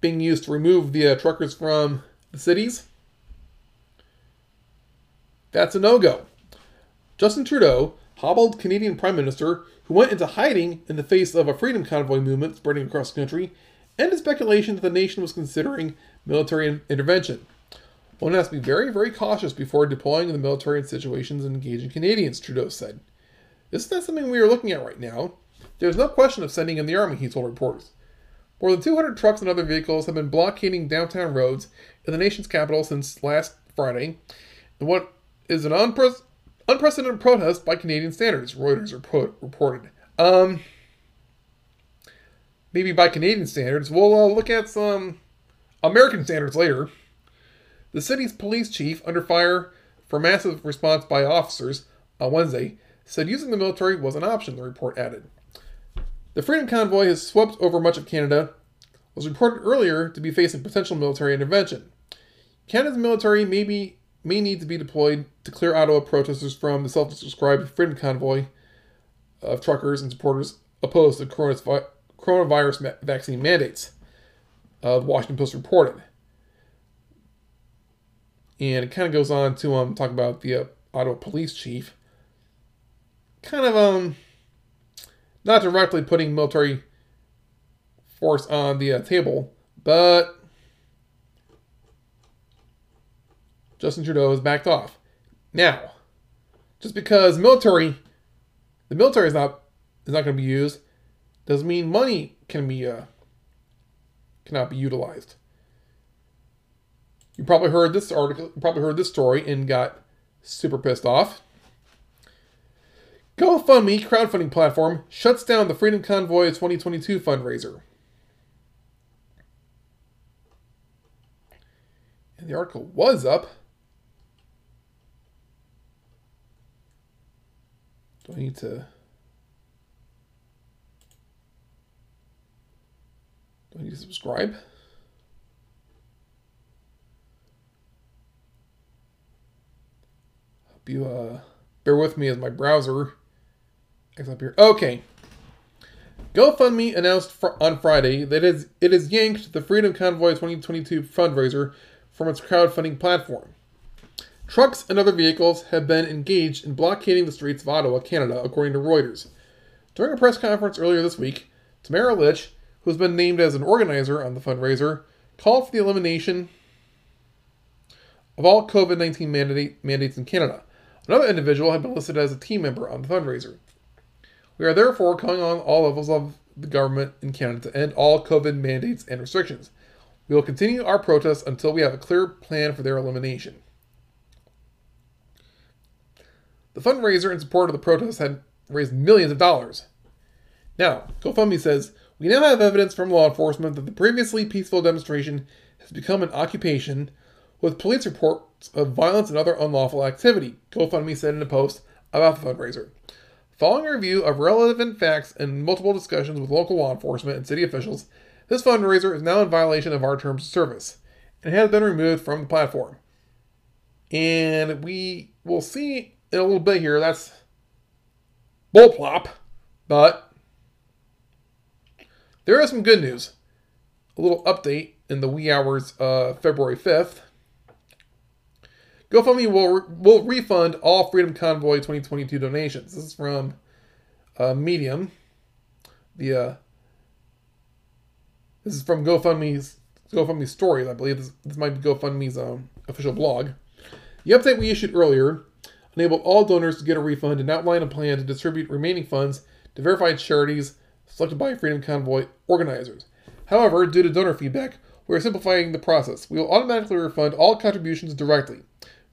being used to remove the uh, truckers from the cities. That's a no go. Justin Trudeau, hobbled Canadian Prime Minister, who went into hiding in the face of a freedom convoy movement spreading across the country, ended speculation that the nation was considering military intervention. One has to be very, very cautious before deploying the military in situations and engaging Canadians, Trudeau said. This is not something we are looking at right now. There's no question of sending in the army, he told reporters. More than 200 trucks and other vehicles have been blockading downtown roads in the nation's capital since last Friday, what is an unpre- unprecedented protest by Canadian standards, Reuters report- reported. Um, maybe by Canadian standards. We'll uh, look at some American standards later. The city's police chief, under fire for massive response by officers on Wednesday, said using the military was an option, the report added. The Freedom Convoy has swept over much of Canada, was reported earlier to be facing potential military intervention. Canada's military may, be, may need to be deployed to clear Ottawa protesters from the self-described Freedom Convoy of truckers and supporters opposed to coronavirus vaccine mandates, uh, the Washington Post reported. And it kind of goes on to um, talk about the uh, Ottawa police chief. Kind of um not directly putting military force on the uh, table, but Justin Trudeau has backed off. Now, just because military, the military is not is not going to be used, doesn't mean money can be uh, cannot be utilized. You probably heard this article, probably heard this story, and got super pissed off. GoFundMe crowdfunding platform shuts down the Freedom Convoy 2022 fundraiser. And the article was up. Do I need to... Do I need to subscribe? Hope you, uh... Bear with me as my browser gets up here. Okay. GoFundMe announced fr- on Friday that it has, it has yanked the Freedom Convoy 2022 fundraiser from its crowdfunding platform. Trucks and other vehicles have been engaged in blockading the streets of Ottawa, Canada, according to Reuters. During a press conference earlier this week, Tamara Lich, who has been named as an organizer on the fundraiser, called for the elimination of all COVID 19 mandate, mandates in Canada. Another individual had been listed as a team member on the fundraiser. We are therefore calling on all levels of the government in Canada to end all COVID mandates and restrictions. We will continue our protests until we have a clear plan for their elimination. The fundraiser in support of the protests had raised millions of dollars. Now, GoFundMe says, We now have evidence from law enforcement that the previously peaceful demonstration has become an occupation with police reports of violence and other unlawful activity, GoFundMe said in a post about the fundraiser. Following a review of relevant facts and multiple discussions with local law enforcement and city officials, this fundraiser is now in violation of our terms of service and has been removed from the platform. And we will see in a little bit here that's bullplop, but there is some good news. A little update in the wee hours of February 5th. GoFundMe will will refund all Freedom Convoy 2022 donations. This is from uh, Medium. The uh, this is from GoFundMe's GoFundMe stories. I believe this, this might be GoFundMe's um, official blog. The update we issued earlier enabled all donors to get a refund and outline a plan to distribute remaining funds to verified charities selected by Freedom Convoy organizers. However, due to donor feedback, we are simplifying the process. We will automatically refund all contributions directly.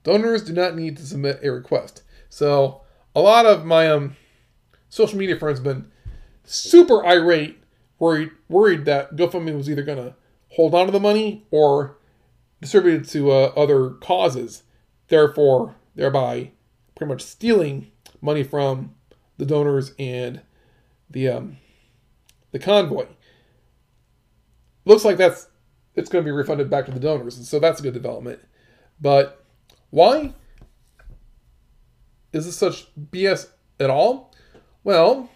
Donors do not need to submit a request. So a lot of my um, social media friends have been super irate, worried worried that GoFundMe was either gonna hold on to the money or distribute it to uh, other causes, therefore thereby pretty much stealing money from the donors and the um, the convoy. Looks like that's it's going to be refunded back to the donors, and so that's a good development. But why is this such BS at all? Well,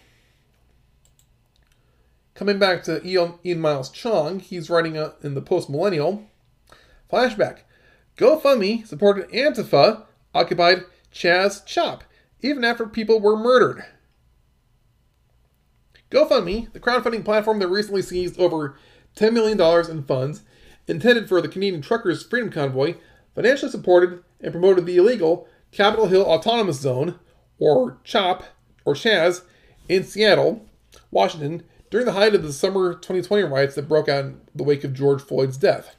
coming back to Ian, Miles Cheong, he's writing in the Post Millennial flashback. GoFundMe supported Antifa occupied Chaz Chop even after people were murdered. GoFundMe, the crowdfunding platform that recently seized over $10 million in funds intended for the Canadian Truckers Freedom Convoy, financially supported and promoted the illegal Capitol Hill Autonomous Zone, or CHOP, or Chaz, in Seattle, Washington, during the height of the summer 2020 riots that broke out in the wake of George Floyd's death.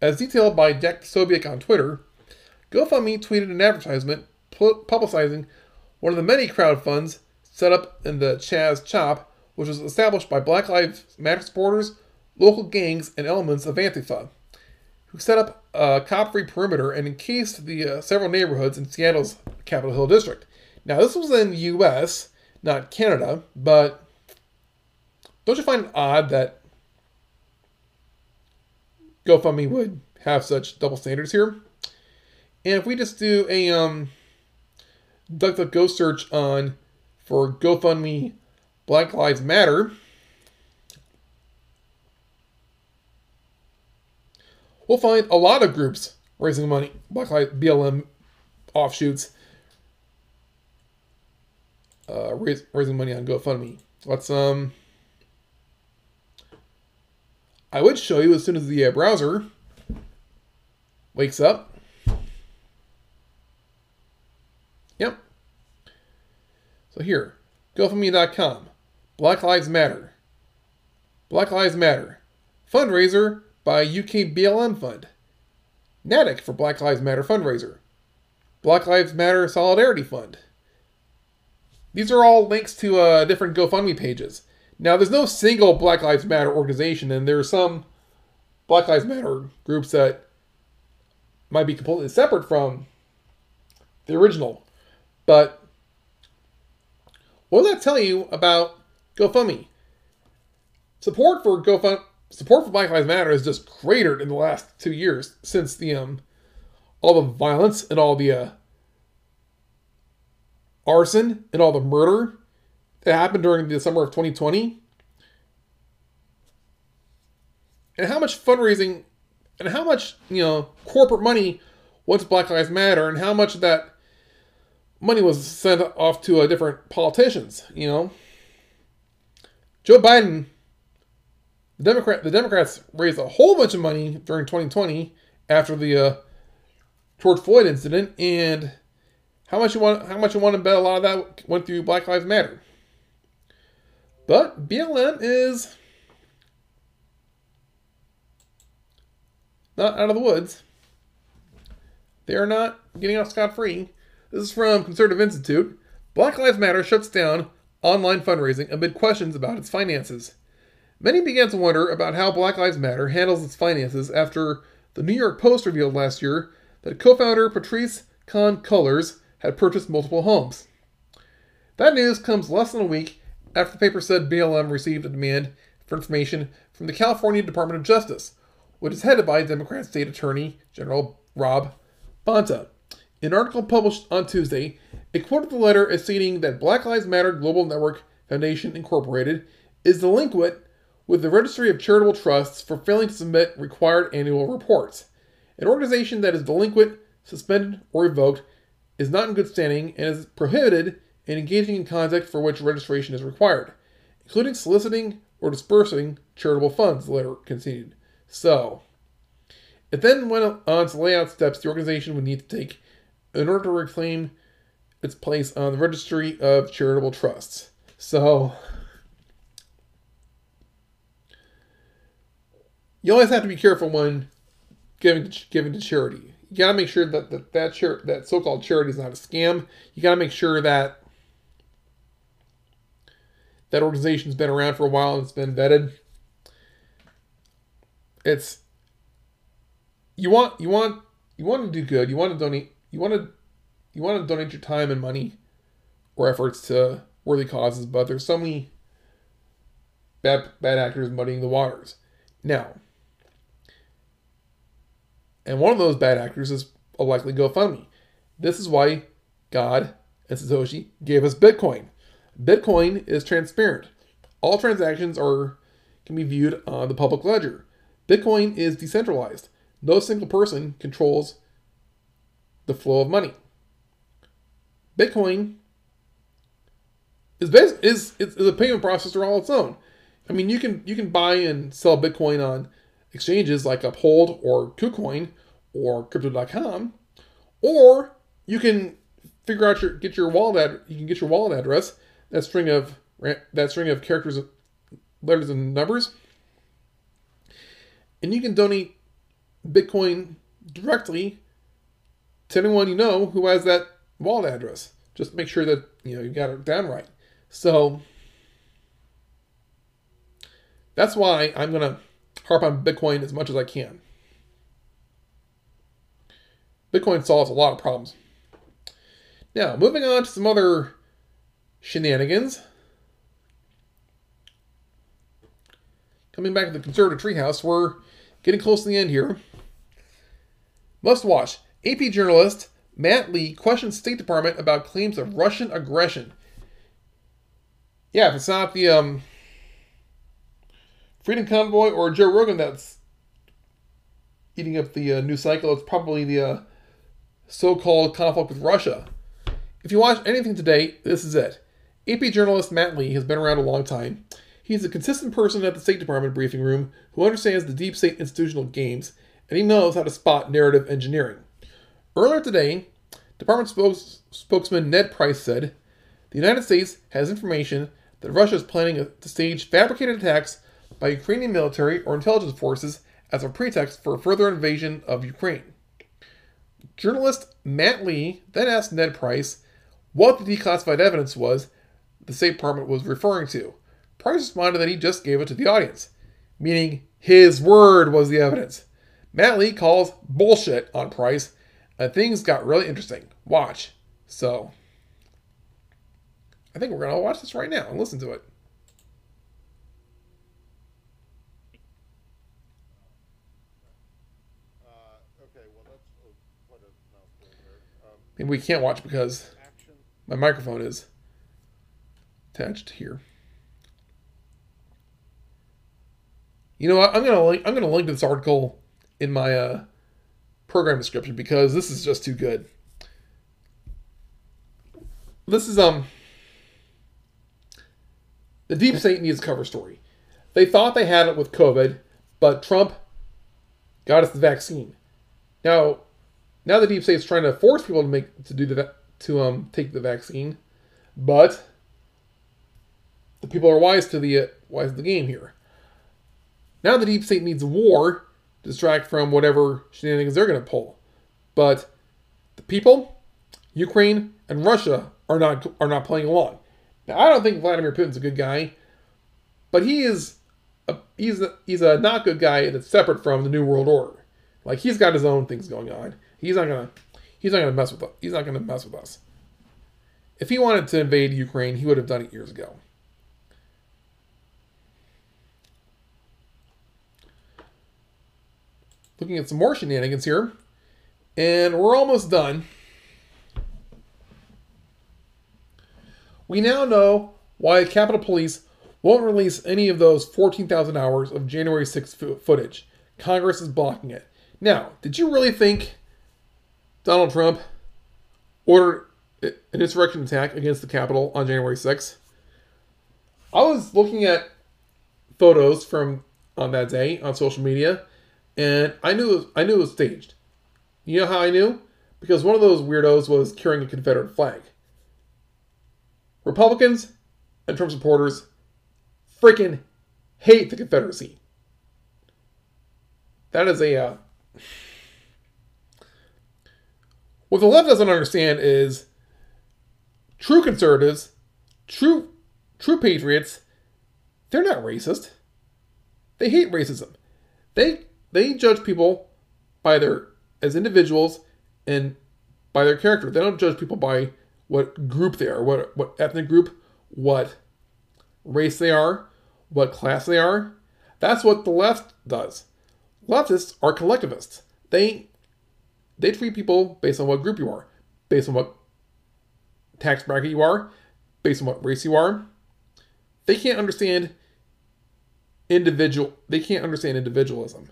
As detailed by Deck Sobiek on Twitter, GoFundMe tweeted an advertisement publicizing one of the many crowd funds set up in the Chaz Chop, which was established by Black Lives Matter supporters, local gangs, and elements of Antifa who set up a cop-free perimeter and encased the uh, several neighborhoods in Seattle's Capitol Hill district. Now, this was in the U.S., not Canada, but don't you find it odd that GoFundMe would have such double standards here? And if we just do a um, DuckDuckGo search on for GoFundMe Black Lives Matter, we'll find a lot of groups raising money, Black Lives BLM offshoots, uh, raising money on GoFundMe. Let's um. I would show you as soon as the uh, browser wakes up. So here, GoFundMe.com. Black Lives Matter. Black Lives Matter. Fundraiser by UK BLM Fund, Natick for Black Lives Matter fundraiser, Black Lives Matter Solidarity Fund. These are all links to uh, different GoFundMe pages. Now, there's no single Black Lives Matter organization, and there are some Black Lives Matter groups that might be completely separate from the original. But what does that tell you about GoFundMe? Support for GoFundMe support for Black Lives Matter has just cratered in the last two years since the um all the violence and all the uh, arson and all the murder that happened during the summer of 2020, and how much fundraising and how much, you know, corporate money went to Black Lives Matter and how much of that money was sent off to uh, different politicians, you know. Joe Biden, the Democrat, the Democrats raised a whole bunch of money during 2020 after the uh, George Floyd incident, and how much you want? How much you want to bet a lot of that went through Black Lives Matter. But BLM is not out of the woods. They are not getting off scot free. This is from Conservative Institute. Black Lives Matter shuts down online fundraising amid questions about its finances. Many began to wonder about how Black Lives Matter handles its finances after the New York Post revealed last year that co founder Patrisse Khan-Cullors had purchased multiple homes. That news comes less than a week after the paper said BLM received a demand for information from the California Department of Justice, which is headed by Democrat State Attorney General Rob Bonta. In an article published on Tuesday, it quoted the letter as stating that Black Lives Matter Global Network Foundation Incorporated is delinquent with the Registry of Charitable Trusts for failing to submit required annual reports. An organization that is delinquent, suspended, or revoked is not in good standing and is prohibited in engaging in conduct for which registration is required, including soliciting or dispersing charitable funds, the letter continued. So, it then went on to lay out steps the organization would need to take in order to reclaim its place on the registry of charitable trusts. So, you always have to be careful when giving giving to charity. You gotta make sure that that that, that so-called charity is not a scam. You gotta make sure that that organization's been around for a while and it's been vetted. It's you want you want you want to do good. You want to donate. You want to you want to donate your time and money or efforts to worthy causes, but there's so many bad bad actors muddying the waters. Now, and one of those bad actors is a likely GoFundMe. This is why God and Satoshi gave us Bitcoin. Bitcoin is transparent. All transactions are can be viewed on the public ledger. Bitcoin is decentralized. No single person controls the flow of money. Bitcoin is is is a payment processor all its own. I mean, you can you can buy and sell Bitcoin on exchanges like Uphold or KuCoin or Crypto.com, or you can figure out your get your wallet ad, you can get your wallet address that string of that string of characters, letters, and numbers, and you can donate Bitcoin directly to anyone you know who has that wallet address. Just make sure that you know you got it down right. So that's why I'm gonna harp on Bitcoin as much as I can. Bitcoin solves a lot of problems. Now, moving on to some other shenanigans. Coming back to the conservative treehouse, we're getting close to the end here. Must watch. AP journalist Matt Lee questions State Department about claims of Russian aggression. Yeah, if it's not the um, Freedom Convoy or Joe Rogan that's eating up the uh, news cycle, it's probably the uh, so-called conflict with Russia. If you watch anything today, this is it. AP journalist Matt Lee has been around a long time. He's a consistent person at the State Department briefing room who understands the deep state institutional games and he knows how to spot narrative engineering. Earlier today, Department spokes, spokesman Ned Price said the United States has information that Russia is planning to stage fabricated attacks by Ukrainian military or intelligence forces as a pretext for a further invasion of Ukraine. Journalist Matt Lee then asked Ned Price what the declassified evidence was the State Department was referring to. Price responded that he just gave it to the audience, meaning his word was the evidence. Matt Lee calls bullshit on Price, and things got really interesting. Watch. So, I think we're going to watch this right now and listen to it. Uh, Maybe we can't watch because my microphone is attached here. You know what? I'm gonna link. I'm gonna link this article in my uh, program description because this is just too good. This is um. The deep state needs a cover story. They thought they had it with COVID, but Trump got us the vaccine. Now, now the deep state's trying to force people to make to do the to um take the vaccine, but the people are wise to the uh, wise to the game here. Now the deep state needs war distract from whatever shenanigans they're going to pull, but the people, Ukraine and Russia are not are not playing along. Now I don't think Vladimir Putin's a good guy, but he is a, he's a, he's a not good guy that's separate from the New World Order. Like he's got his own things going on. He's not gonna he's not gonna mess with us. He's not gonna mess with us. If he wanted to invade Ukraine, he would have done it years ago. Looking at some more shenanigans here, and we're almost done. We now know why Capitol Police won't release any of those 14,000 hours of January 6th footage. Congress is blocking it. Now, did you really think Donald Trump ordered an insurrection attack against the Capitol on January 6th? I was looking at photos from on that day on social media, and I knew I knew it was staged. You know how I knew? Because one of those weirdos was carrying a Confederate flag. Republicans and Trump supporters freaking hate the Confederacy. That is a. Uh, what the left doesn't understand is true conservatives, true true patriots, they're not racist. They hate racism. They they judge people by their as individuals and by their character. They don't judge people by what group they are, what what ethnic group, what race they are, what class they are. That's what the left does. Leftists are collectivists. They they treat people based on what group you are, based on what tax bracket you are, based on what race you are. They can't understand individual they can't understand individualism.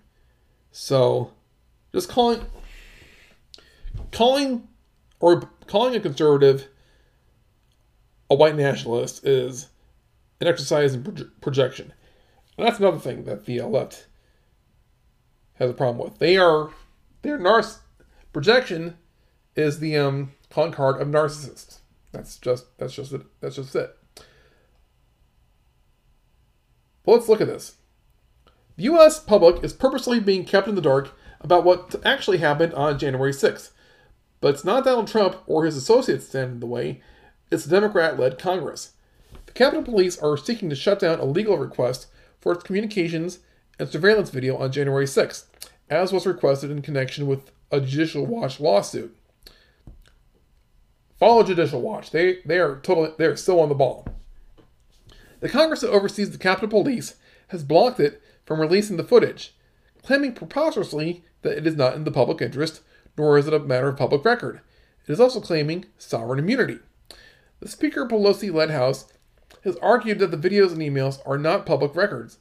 So just calling calling or calling a conservative a white nationalist is an exercise in projection. And that's another thing that the left has a problem with. They are their narciss projection is the um calling card of narcissists. That's just that's just it. That's just it. But let's look at this. The U.S. public is purposely being kept in the dark about what actually happened on January 6th. But it's not Donald Trump or his associates standing in the way, it's the Democrat led Congress. The Capitol Police are seeking to shut down a legal request for its communications and surveillance video on January 6th, as was requested in connection with a Judicial Watch lawsuit. Follow Judicial Watch. They they are totally they are still on the ball. The Congress that oversees the Capitol Police has blocked it from releasing the footage, claiming preposterously that it is not in the public interest, nor is it a matter of public record. It is also claiming sovereign immunity. The Speaker Pelosi led House has argued that the videos and emails are not public records.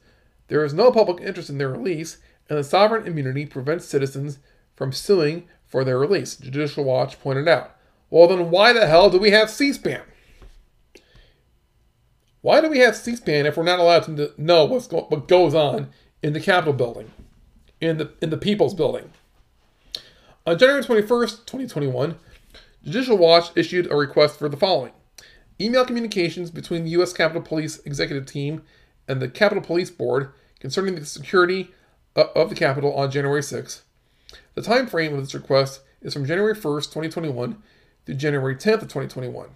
There is no public interest in their release, and the sovereign immunity prevents citizens from suing for their release, Judicial Watch pointed out. Well, then why the hell do we have C SPAN? Why do we have C SPAN if we're not allowed to know what's go- what goes on in the Capitol building, in the, in the People's building? On January 21st, 2021, Judicial Watch issued a request for the following email communications between the U.S. Capitol Police Executive Team and the Capitol Police Board concerning the security of the Capitol on January 6th. The time frame of this request is from January 1st, 2021 through January 10th of 2021.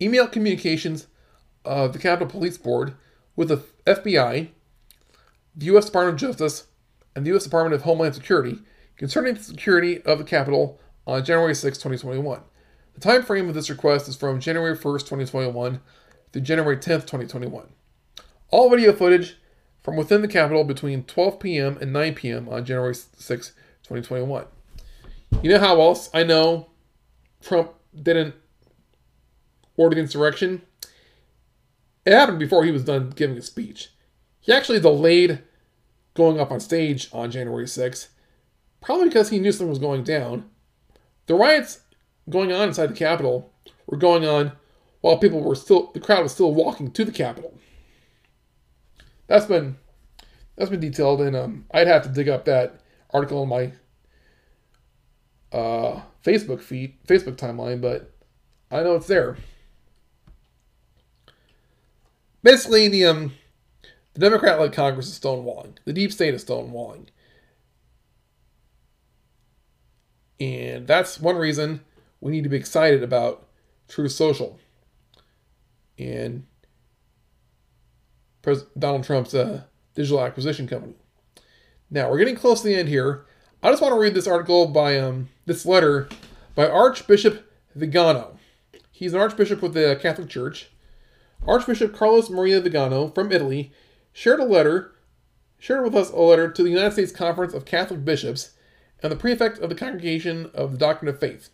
Email communications of the Capitol Police Board with the FBI, the U.S. Department of Justice, and the U.S. Department of Homeland Security concerning the security of the Capitol on January 6, 2021. The time frame of this request is from January 1st, 2021 through January 10th, 2021. All video footage from within the Capitol between 12 p.m. and 9 p.m. on January 6, 2021. You know how else I know Trump didn't order the insurrection, it happened before he was done giving a speech. He actually delayed going up on stage on January 6th, probably because he knew something was going down. The riots going on inside the Capitol were going on while people were still, the crowd was still walking to the Capitol. That's been that's been detailed, and um, I'd have to dig up that article in my uh, Facebook feed, Facebook timeline, but I know it's there. Basically, the the Democrat-led Congress is stonewalling. The deep state is stonewalling, and that's one reason we need to be excited about Truth Social and Pres- Donald Trump's uh, digital acquisition company. Now we're getting close to the end here. I just want to read this article by um, this letter by Archbishop Vigano. He's an archbishop with the Catholic Church. Archbishop Carlos Maria Vigano from Italy shared a letter, shared with us a letter to the United States Conference of Catholic Bishops and the prefect of the Congregation of the Doctrine of Faith.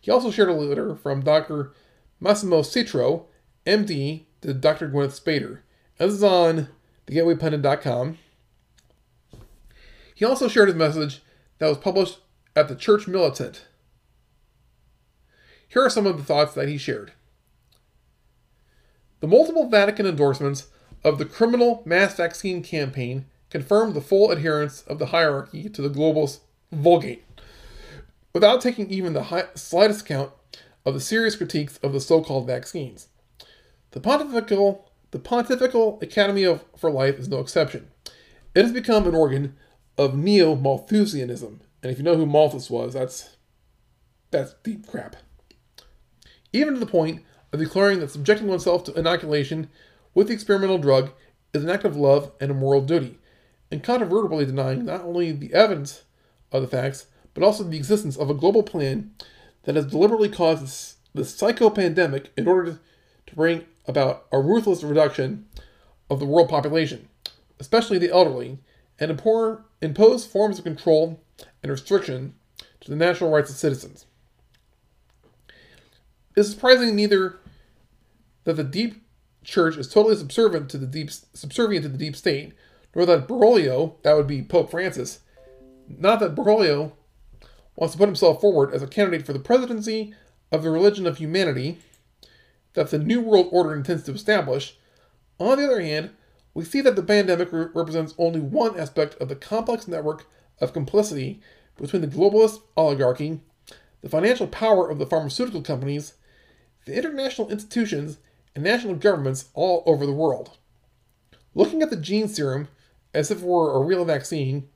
He also shared a letter from Dr. Massimo Citro, MD, to Dr. Gwyneth Spader. This is on thegatewaypundit.com. He also shared his message that was published at the Church Militant. Here are some of the thoughts that he shared. The multiple Vatican endorsements of the criminal mass vaccine campaign confirmed the full adherence of the hierarchy to the globalist Vulgate, without taking even the high, slightest account of the serious critiques of the so-called vaccines. The pontifical, the Pontifical Academy of, for Life is no exception. It has become an organ of neo-Malthusianism, and if you know who Malthus was, that's that's deep crap. Even to the point of declaring that subjecting oneself to inoculation with the experimental drug is an act of love and a moral duty, incontrovertibly denying not only the evidence of the facts, but also the existence of a global plan that has deliberately caused this, this psycho pandemic in order to bring about a ruthless reduction of the world population, especially the elderly, and impose forms of control and restriction to the natural rights of citizens. It is surprising neither that the deep church is totally subservient to the deep subservient to the deep state, nor that Bergoglio, that would be Pope Francis, not that Bergoglio wants to put himself forward as a candidate for the presidency of the religion of humanity that the New World Order intends to establish. On the other hand, we see that the pandemic re- represents only one aspect of the complex network of complicity between the globalist oligarchy, the financial power of the pharmaceutical companies, the international institutions, and national governments all over the world. Looking at the gene serum as if it were a real vaccine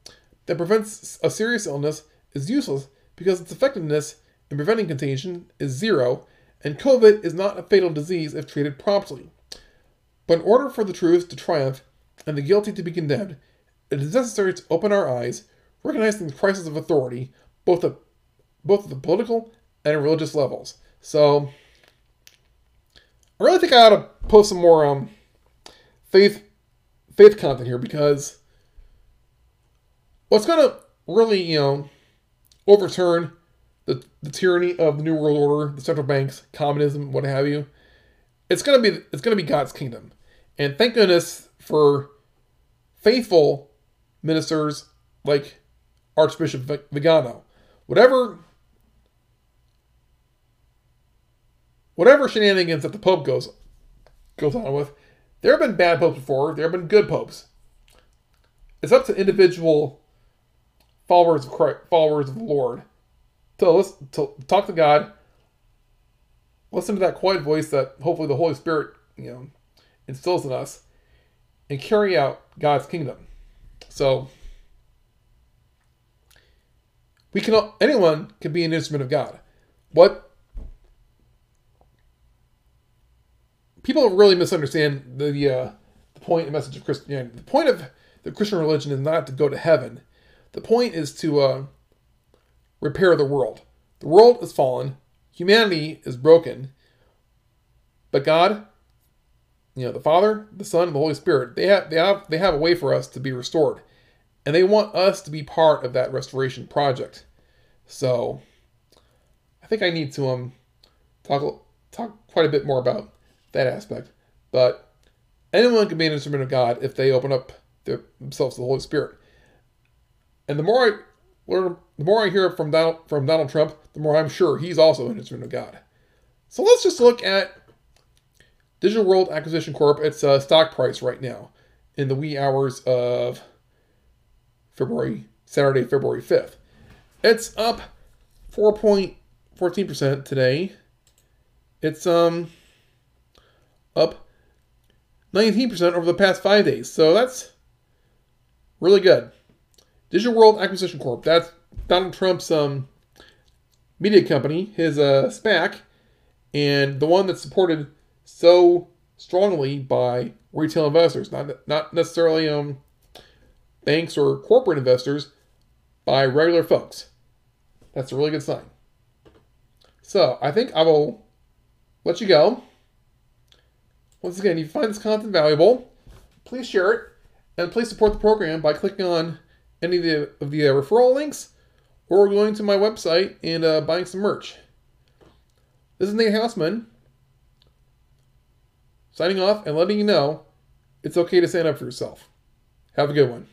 that prevents a serious illness is useless because its effectiveness in preventing contagion is zero, and COVID is not a fatal disease if treated promptly. But in order for the truth to triumph and the guilty to be condemned, it is necessary to open our eyes, recognizing the crisis of authority, both at, both the political and religious levels. So, I really think I ought to post some more um, faith faith content here because what's going to really, you know, overturn the, the tyranny of the New World Order, the central banks, communism, what have you, it's gonna be it's gonna be God's kingdom. And thank goodness for faithful ministers like Archbishop Vigano. Whatever whatever shenanigans that the Pope goes goes on with, there have been bad popes before, there have been good popes. It's up to individual followers of Christ, followers of the Lord to listen, to talk to God, listen to that quiet voice that hopefully the Holy Spirit, you know, instills in us, and carry out God's kingdom. So we can anyone can be an instrument of God. What people really misunderstand the the, uh, the point and message of Christianity. The point of the Christian religion is not to go to heaven. The point is to uh, repair the world. The world is fallen, humanity is broken, but God, you know, the Father, the Son, and the Holy Spirit, they have they have they have a way for us to be restored. And they want us to be part of that restoration project. So I think I need to um talk talk quite a bit more about that aspect. But anyone can be an instrument of God if they open up their, themselves to the Holy Spirit. And the more I learn, the more I hear from Donald, from Donald Trump, the more I'm sure he's also an instrument of God. So let's just look at Digital World Acquisition Corp. Its uh, stock price right now in the wee hours of February, Saturday, February 5th. It's up 4.14% today. It's um up 19% over the past five days. So that's really good. Digital World Acquisition Corp. That's Donald Trump's um, media company, his uh, SPAC, and the one that's supported so strongly by retail investors, not not necessarily um, banks or corporate investors, by regular folks. That's a really good sign. So I think I will let you go. Once again, if you find this content valuable, please share it and please support the program by clicking on any of the, of the uh, referral links or going to my website and uh, buying some merch. This is Nate Hausman signing off and letting you know it's okay to stand up for yourself. Have a good one.